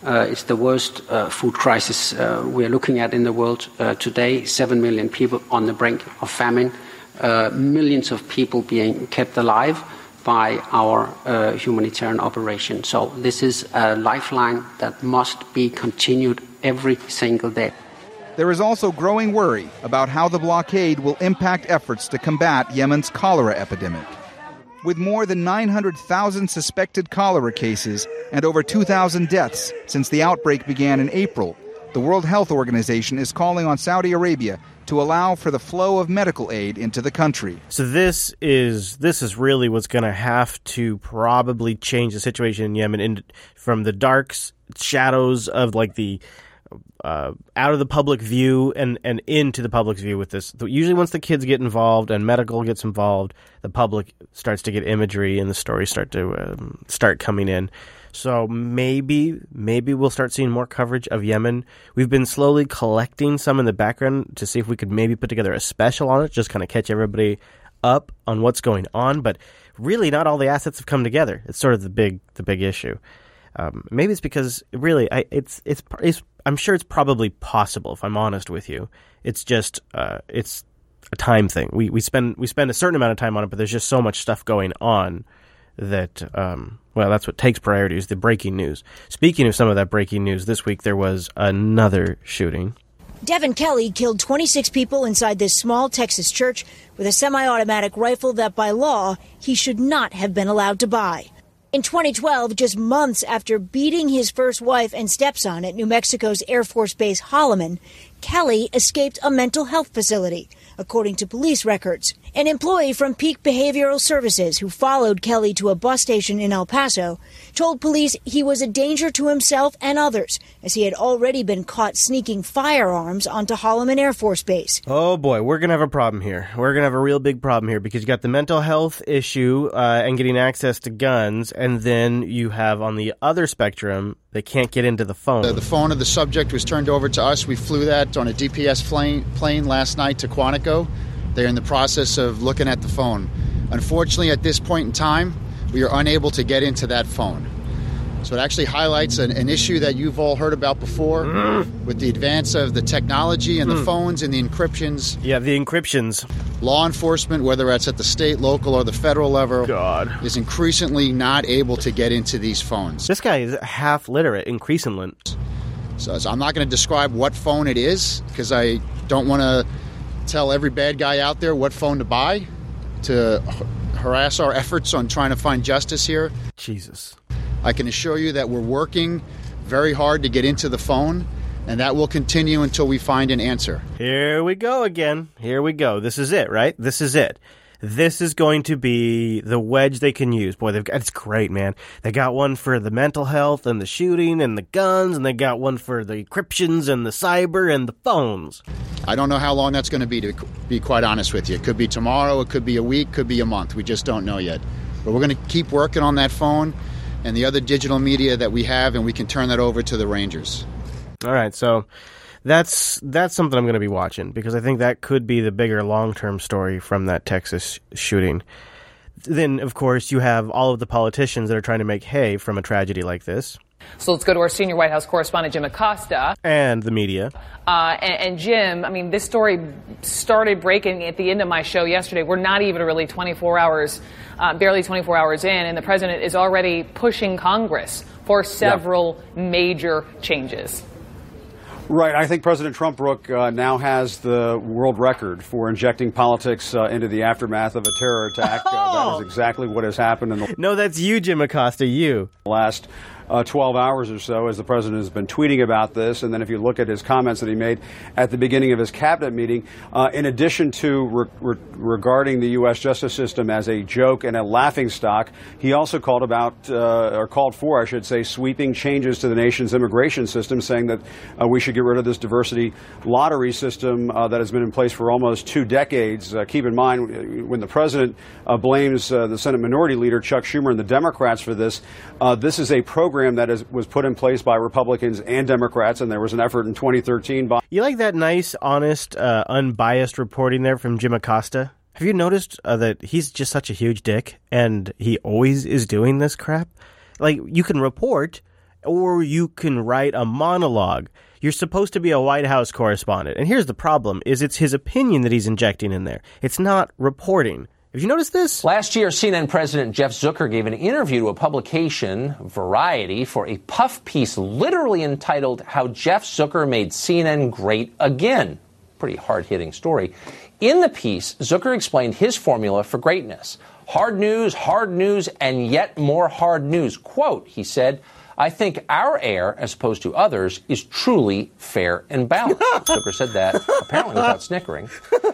Uh, it's the worst uh, food crisis uh, we're looking at in the world uh, today. Seven million people on the brink of famine, uh, millions of people being kept alive by our uh, humanitarian operation. So, this is a lifeline that must be continued every single day. There is also growing worry about how the blockade will impact efforts to combat Yemen's cholera epidemic. With more than 900,000 suspected cholera cases and over 2,000 deaths since the outbreak began in April, the World Health Organization is calling on Saudi Arabia to allow for the flow of medical aid into the country. So this is this is really what's going to have to probably change the situation in Yemen in, from the dark shadows of like the uh, out of the public view and, and into the public's view with this. Usually, once the kids get involved and medical gets involved, the public starts to get imagery and the stories start to um, start coming in. So maybe maybe we'll start seeing more coverage of Yemen. We've been slowly collecting some in the background to see if we could maybe put together a special on it, just kind of catch everybody up on what's going on. But really, not all the assets have come together. It's sort of the big the big issue. Um, maybe it's because really, I, it's, it's it's I'm sure it's probably possible. If I'm honest with you, it's just uh, it's a time thing. We we spend we spend a certain amount of time on it, but there's just so much stuff going on that um, well, that's what takes priority is the breaking news. Speaking of some of that breaking news, this week there was another shooting. Devin Kelley killed 26 people inside this small Texas church with a semi automatic rifle that by law he should not have been allowed to buy. In 2012, just months after beating his first wife and stepson at New Mexico's Air Force Base Holloman, Kelley escaped a mental health facility, according to police records. An employee from Peak Behavioral Services who followed Kelley to a bus station in El Paso told police he was a danger to himself and others, as he had already been caught sneaking firearms onto Holloman Air Force Base. Oh boy, we're gonna have a problem here. We're gonna have a real big problem here because you got the mental health issue uh, and getting access to guns, and then you have on the other spectrum they can't get into the phone. Uh, the phone of the subject was turned over to us. We flew that on a DPS plane, plane last night to Quantico. They're in the process of looking at the phone. Unfortunately, at this point in time, we are unable to get into that phone. So it actually highlights an, an issue that you've all heard about before with the advance of the technology and the Mm. phones and the encryptions. Yeah, the encryptions. Law enforcement, whether it's at the state, local, or the federal level, God. is increasingly not able to get into these phones. This guy is half literate, increasingly. So, so I'm not going to describe what phone it is because I don't want to tell every bad guy out there what phone to buy to harass our efforts on trying to find justice here. Jesus. I can assure you that we're working very hard to get into the phone, and that will continue until we find an answer. Here we go again. Here we go. This is it, right? This is it. This is going to be the wedge they can use. Boy, they've got it's great, man. They got one for the mental health and the shooting and the guns, and they got one for the encryptions and the cyber and the phones. I don't know how long that's going to be, to be quite honest with you. It could be tomorrow, it could be a week, could be a month. We just don't know yet. But we're going to keep working on that phone and the other digital media that we have, and we can turn that over to the Rangers. All right, so that's that's something I'm going to be watching because I think that could be the bigger long term story from that Texas shooting. Then, of course, you have all of the politicians that are trying to make hay from a tragedy like this, So let's go to our senior White House correspondent, Jim Acosta. and the media. Uh, and, and Jim, I mean, this story started breaking at the end of my show yesterday. We're not even really 24 hours, uh, barely 24 hours in, and the president is already pushing Congress for several major changes. Right. I think President Trump, Brooke, uh, now has the world record for injecting politics uh, into the aftermath of a terror attack. Uh, that is exactly what has happened in the No, that's you, Jim Acosta. You. last uh, 12 hours or so as the president has been tweeting about this. And then if you look at his comments that he made at the beginning of his cabinet meeting, uh, in addition to re- re- regarding the U.S. justice system as a joke and a laughing stock, he also called about, uh, or called for, I should say, sweeping changes to the nation's immigration system, saying that uh, we should get rid of this diversity lottery system uh, that has been in place for almost two decades. Uh, keep in mind, when the president blames the Senate Minority Leader Chuck Schumer and the Democrats for this, this is a program that is, was put in place by Republicans and Democrats, and there was an effort in 2013 by. You like that nice, honest, uh, unbiased reporting there from Jim Acosta? Have you noticed uh, that he's just such a huge dick and he always is doing this crap? Like, you can report or you can write a monologue. You're supposed to be a White House correspondent. And here's the problem is it's his opinion that he's injecting in there. It's not reporting. Have you noticed this? Last year, CNN President Jeff Zucker gave an interview to a publication, Variety, for a puff piece literally entitled How Jeff Zucker Made CNN Great Again. Pretty hard hitting story. In the piece, Zucker explained his formula for greatness hard news, hard news, and yet more hard news. Quote, he said, I think our air, as opposed to others, is truly fair and balanced. Zucker said that, apparently without snickering,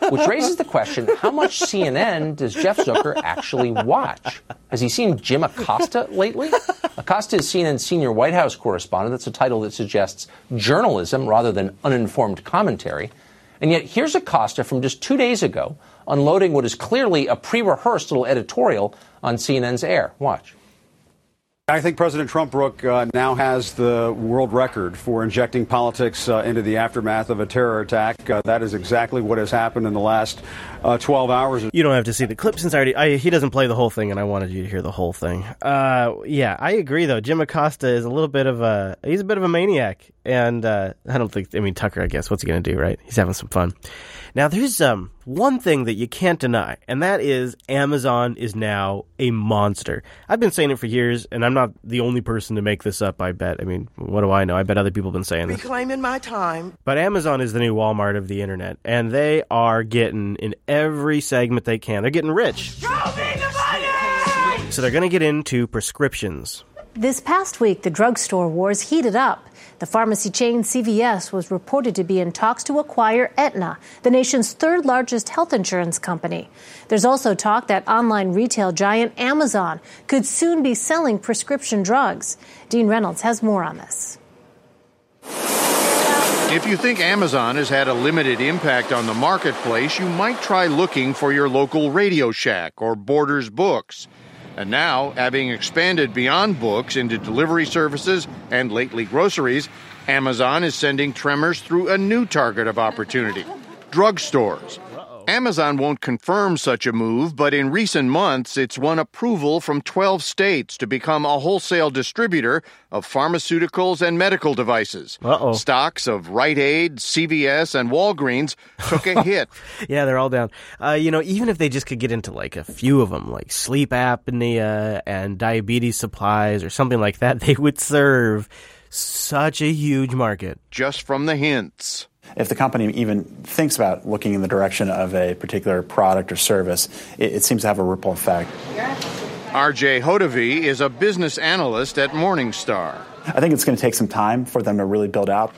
which raises the question how much CNN does Jeff Zucker actually watch? Has he seen Jim Acosta lately? Acosta is CNN's senior White House correspondent. That's a title that suggests journalism rather than uninformed commentary. And yet, here's Acosta from just two days ago unloading what is clearly a pre rehearsed little editorial on CNN's air. Watch. I think President Trump, Brooke, uh, now has the world record for injecting politics uh, into the aftermath of a terror attack. Uh, that is exactly what has happened in the last uh, 12 hours. You don't have to see the clip since I already. I, he doesn't play the whole thing, and I wanted you to hear the whole thing. Uh, yeah, I agree though. Jim Acosta is a little bit of a. He's a bit of a maniac, and uh, I don't think. I mean, Tucker. I guess what's he going to do, right? He's having some fun. Now, there's um one thing that you can't deny, and that is Amazon is now a monster. I've been saying it for years, and I'm not the only person to make this up. I bet. I mean, what do I know? I bet other people have been saying this. Reclaiming my time. But Amazon is the new Walmart of the internet, and they are getting in every segment they can. They're getting rich. So they're going to get into prescriptions. This past week, the drugstore wars heated up. The pharmacy chain CVS was reported to be in talks to acquire Aetna, the nation's third largest health insurance company. There's also talk that online retail giant Amazon could soon be selling prescription drugs. Dean Reynolds has more on this. If you think Amazon has had a limited impact on the marketplace, you might try looking for your local Radio Shack or Borders Books. And now, having expanded beyond books into delivery services and lately groceries, Amazon is sending Tremors through a new target of opportunity drugstores. Amazon won't confirm such a move, but in recent months, it's won approval from 12 states to become a wholesale distributor of pharmaceuticals and medical devices. Uh-oh. Stocks of Rite Aid, CVS, and Walgreens took a hit. Yeah, they're all down. Uh, you know, even if they just could get into like a few of them, like sleep apnea and diabetes supplies or something like that, they would serve such a huge market. Just from the hints. If the company even thinks about looking in the direction of a particular product or service, it, it seems to have a ripple effect. RJ Hottovy is a business analyst at Morningstar. I think it's going to take some time for them to really build out.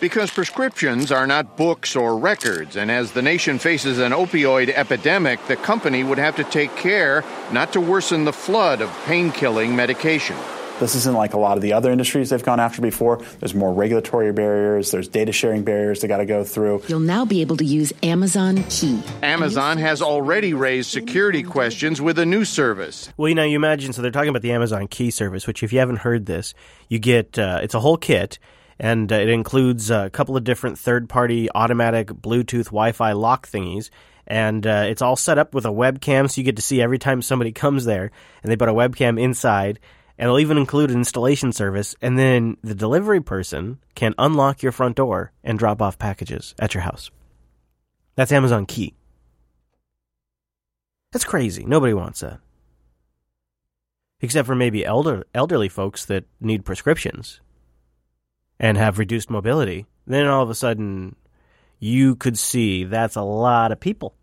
Because prescriptions are not books or records, and as the nation faces an opioid epidemic, the company would have to take care not to worsen the flood of pain killing medication. This isn't like a lot of the other industries they've gone after before. There's more regulatory barriers, there's data sharing barriers they got to go through. You'll now be able to use Amazon Key. Amazon has already raised security questions with a new service. Well, you know, you imagine, so they're talking about the Amazon Key service, which, if you haven't heard this, you get, uh, it's a whole kit, and uh, it includes a couple of different third party automatic Bluetooth Wi Fi lock thingies. And uh, it's all set up with a webcam, so you get to see every time somebody comes there, and they put a webcam inside and it'll even include an installation service. And then the delivery person can unlock your front door and drop off packages at your house. That's Amazon Key. That's crazy. Nobody wants that. Except for maybe elder, elderly folks that need prescriptions and have reduced mobility. Then all of a sudden, you could see that's a lot of people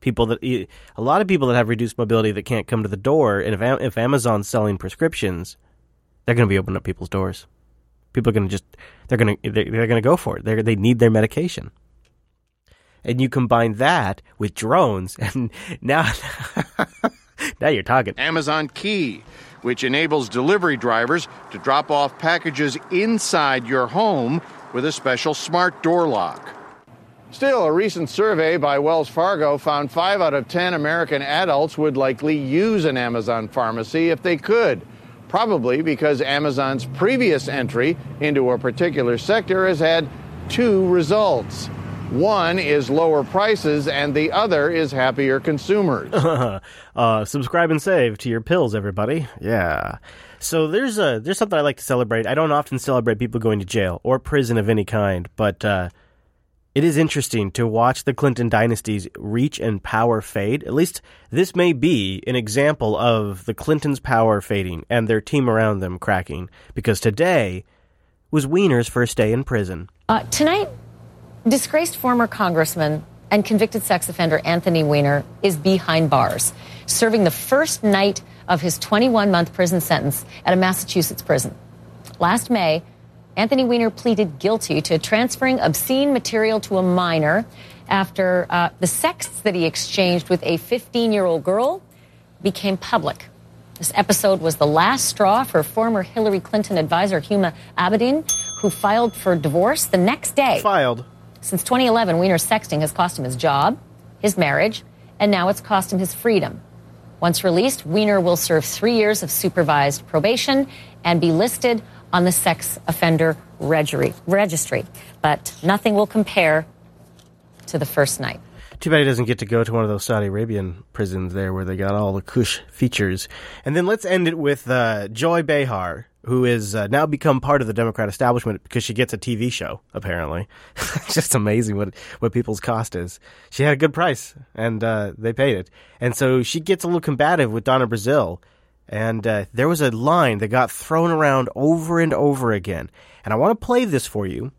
people that a lot of people that have reduced mobility that can't come to the door. And if if Amazon's selling prescriptions, they're going to be opening up people's doors. People are going to just they're going to they're, going to go for it. They they need their medication. And you combine that with drones, and now now you're talking. Amazon Key, which enables delivery drivers to drop off packages inside your home with a special smart door lock. Still, a recent survey by Wells Fargo found 5 out of 10 American adults would likely use an Amazon pharmacy if they could. Probably because Amazon's previous entry into a particular sector has had two results. One is lower prices, and the other is happier consumers. uh, subscribe and save to your pills, everybody. Yeah. So there's a there's something I like to celebrate. I don't often celebrate people going to jail or prison of any kind, but uh, it is interesting to watch the Clinton dynasty's reach and power fade. At least this may be an example of the Clintons' power fading and their team around them cracking, because today was Weiner's first day in prison. Uh, tonight, disgraced former congressman and convicted sex offender Anthony Weiner is behind bars, serving the first night of his 21 month prison sentence at a Massachusetts prison. Last May, Anthony Weiner pleaded guilty to transferring obscene material to a minor after uh, the sexts that he exchanged with a 15 year old girl became public. This episode was the last straw for former Hillary Clinton advisor Huma Abedin, who filed for divorce the next day. Filed. Since 2011, Weiner's sexting has cost him his job, his marriage, and now it's cost him his freedom. Once released, Weiner will serve three years of supervised probation and be listed on the sex offender registry, but nothing will compare to the first night. Too bad he doesn't get to go to one of those Saudi Arabian prisons there where they got all the cush features. And then let's end it with uh, Joy Behar, who is uh, now become part of the Democrat establishment because she gets a TV show. Apparently, just amazing what what people's cost is. She had a good price, and uh, they paid it. And so she gets a little combative with Donna Brazile and uh, there was a line that got thrown around over and over again. And I want to play this for you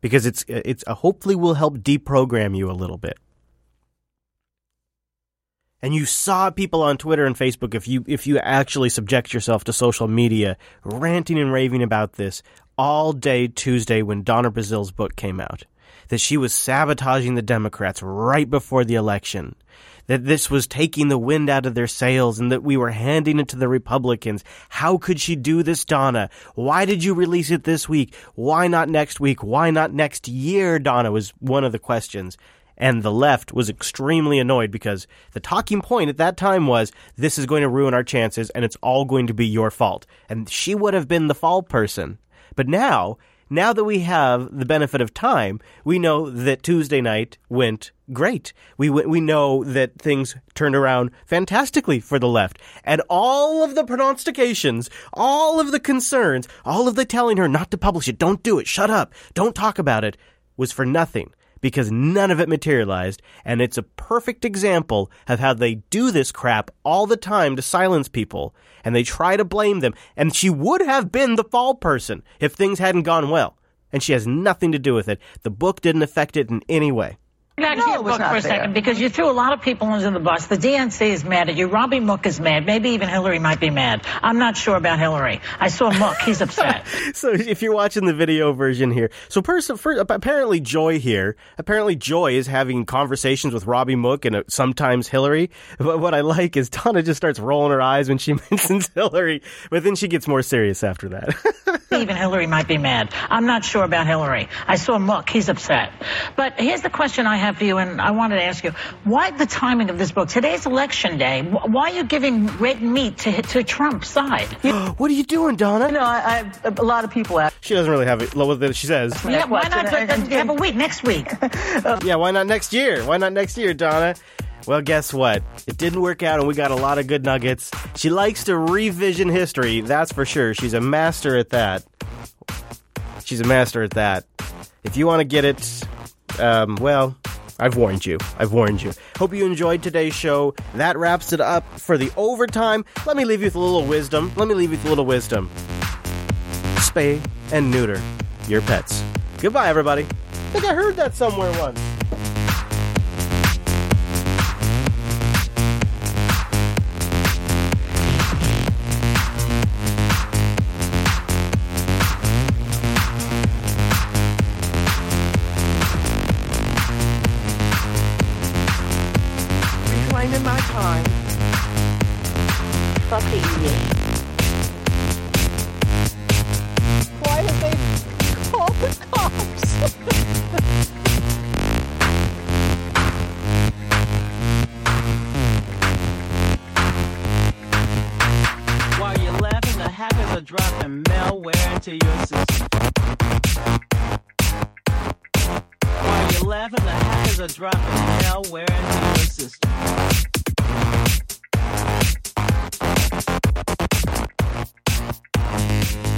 because it's it's uh, hopefully will help deprogram you a little bit. And you saw people on Twitter and Facebook if you if you actually subject yourself to social media ranting and raving about this all day Tuesday when Donna Brazile's book came out that she was sabotaging the Democrats right before the election that this was taking the wind out of their sails and that we were handing it to the Republicans. How could she do this, Donna? Why did you release it this week? Why not next week? Why not next year, Donna, was one of the questions. And the left was extremely annoyed because the talking point at that time was this is going to ruin our chances and it's all going to be your fault. And she would have been the fall person. But now now that we have the benefit of time, we know that Tuesday night went great. We we know that things turned around fantastically for the left, and all of the pronostications, all of the concerns, all of the telling her not to publish it, don't do it, shut up, don't talk about it, was for nothing because none of it materialized, and it's a perfect example of how they do this crap all the time to silence people, and they try to blame them. And she would have been the fall person if things hadn't gone well. and she has nothing to do with it. The book didn't affect it in any way. Back to your book for a second because you threw a lot of people under the bus. The DNC is mad at you. Robbie Mook is mad. Maybe even Hillary might be mad. I'm not sure about Hillary. I saw Mook. He's upset. so if you're watching the video version here, so person, for, apparently Joy here, apparently Joy is having conversations with Robbie Mook and uh, sometimes Hillary. But what I like is Donna just starts rolling her eyes when she mentions Hillary, but then she gets more serious after that. even Hillary might be mad. I'm not sure about Hillary. I saw Mook. He's upset. But here's the question I have for you, and I wanted to ask you, why the timing of this book? Today's election day. Why are you giving red meat to to Trump's side? what are you doing, Donna? You know, I, I, a lot of people ask. She doesn't really have it. What she says. Yeah, why not have a week next week? Oh. yeah, why not next year? Why not next year, Donna? Well, guess what? It didn't work out, and we got a lot of good nuggets. She likes to revision history, that's for sure. She's a master at that. She's a master at that. If you want to get it, um, well, I've warned you. I've warned you. Hope you enjoyed today's show. That wraps it up for the overtime. Let me leave you with a little wisdom. Let me leave you with a little wisdom. Spay and neuter your pets. Goodbye, everybody. I think I heard that somewhere once. nowhere into your system. While you're laughing, the hackers are dropping malware into your system. Thank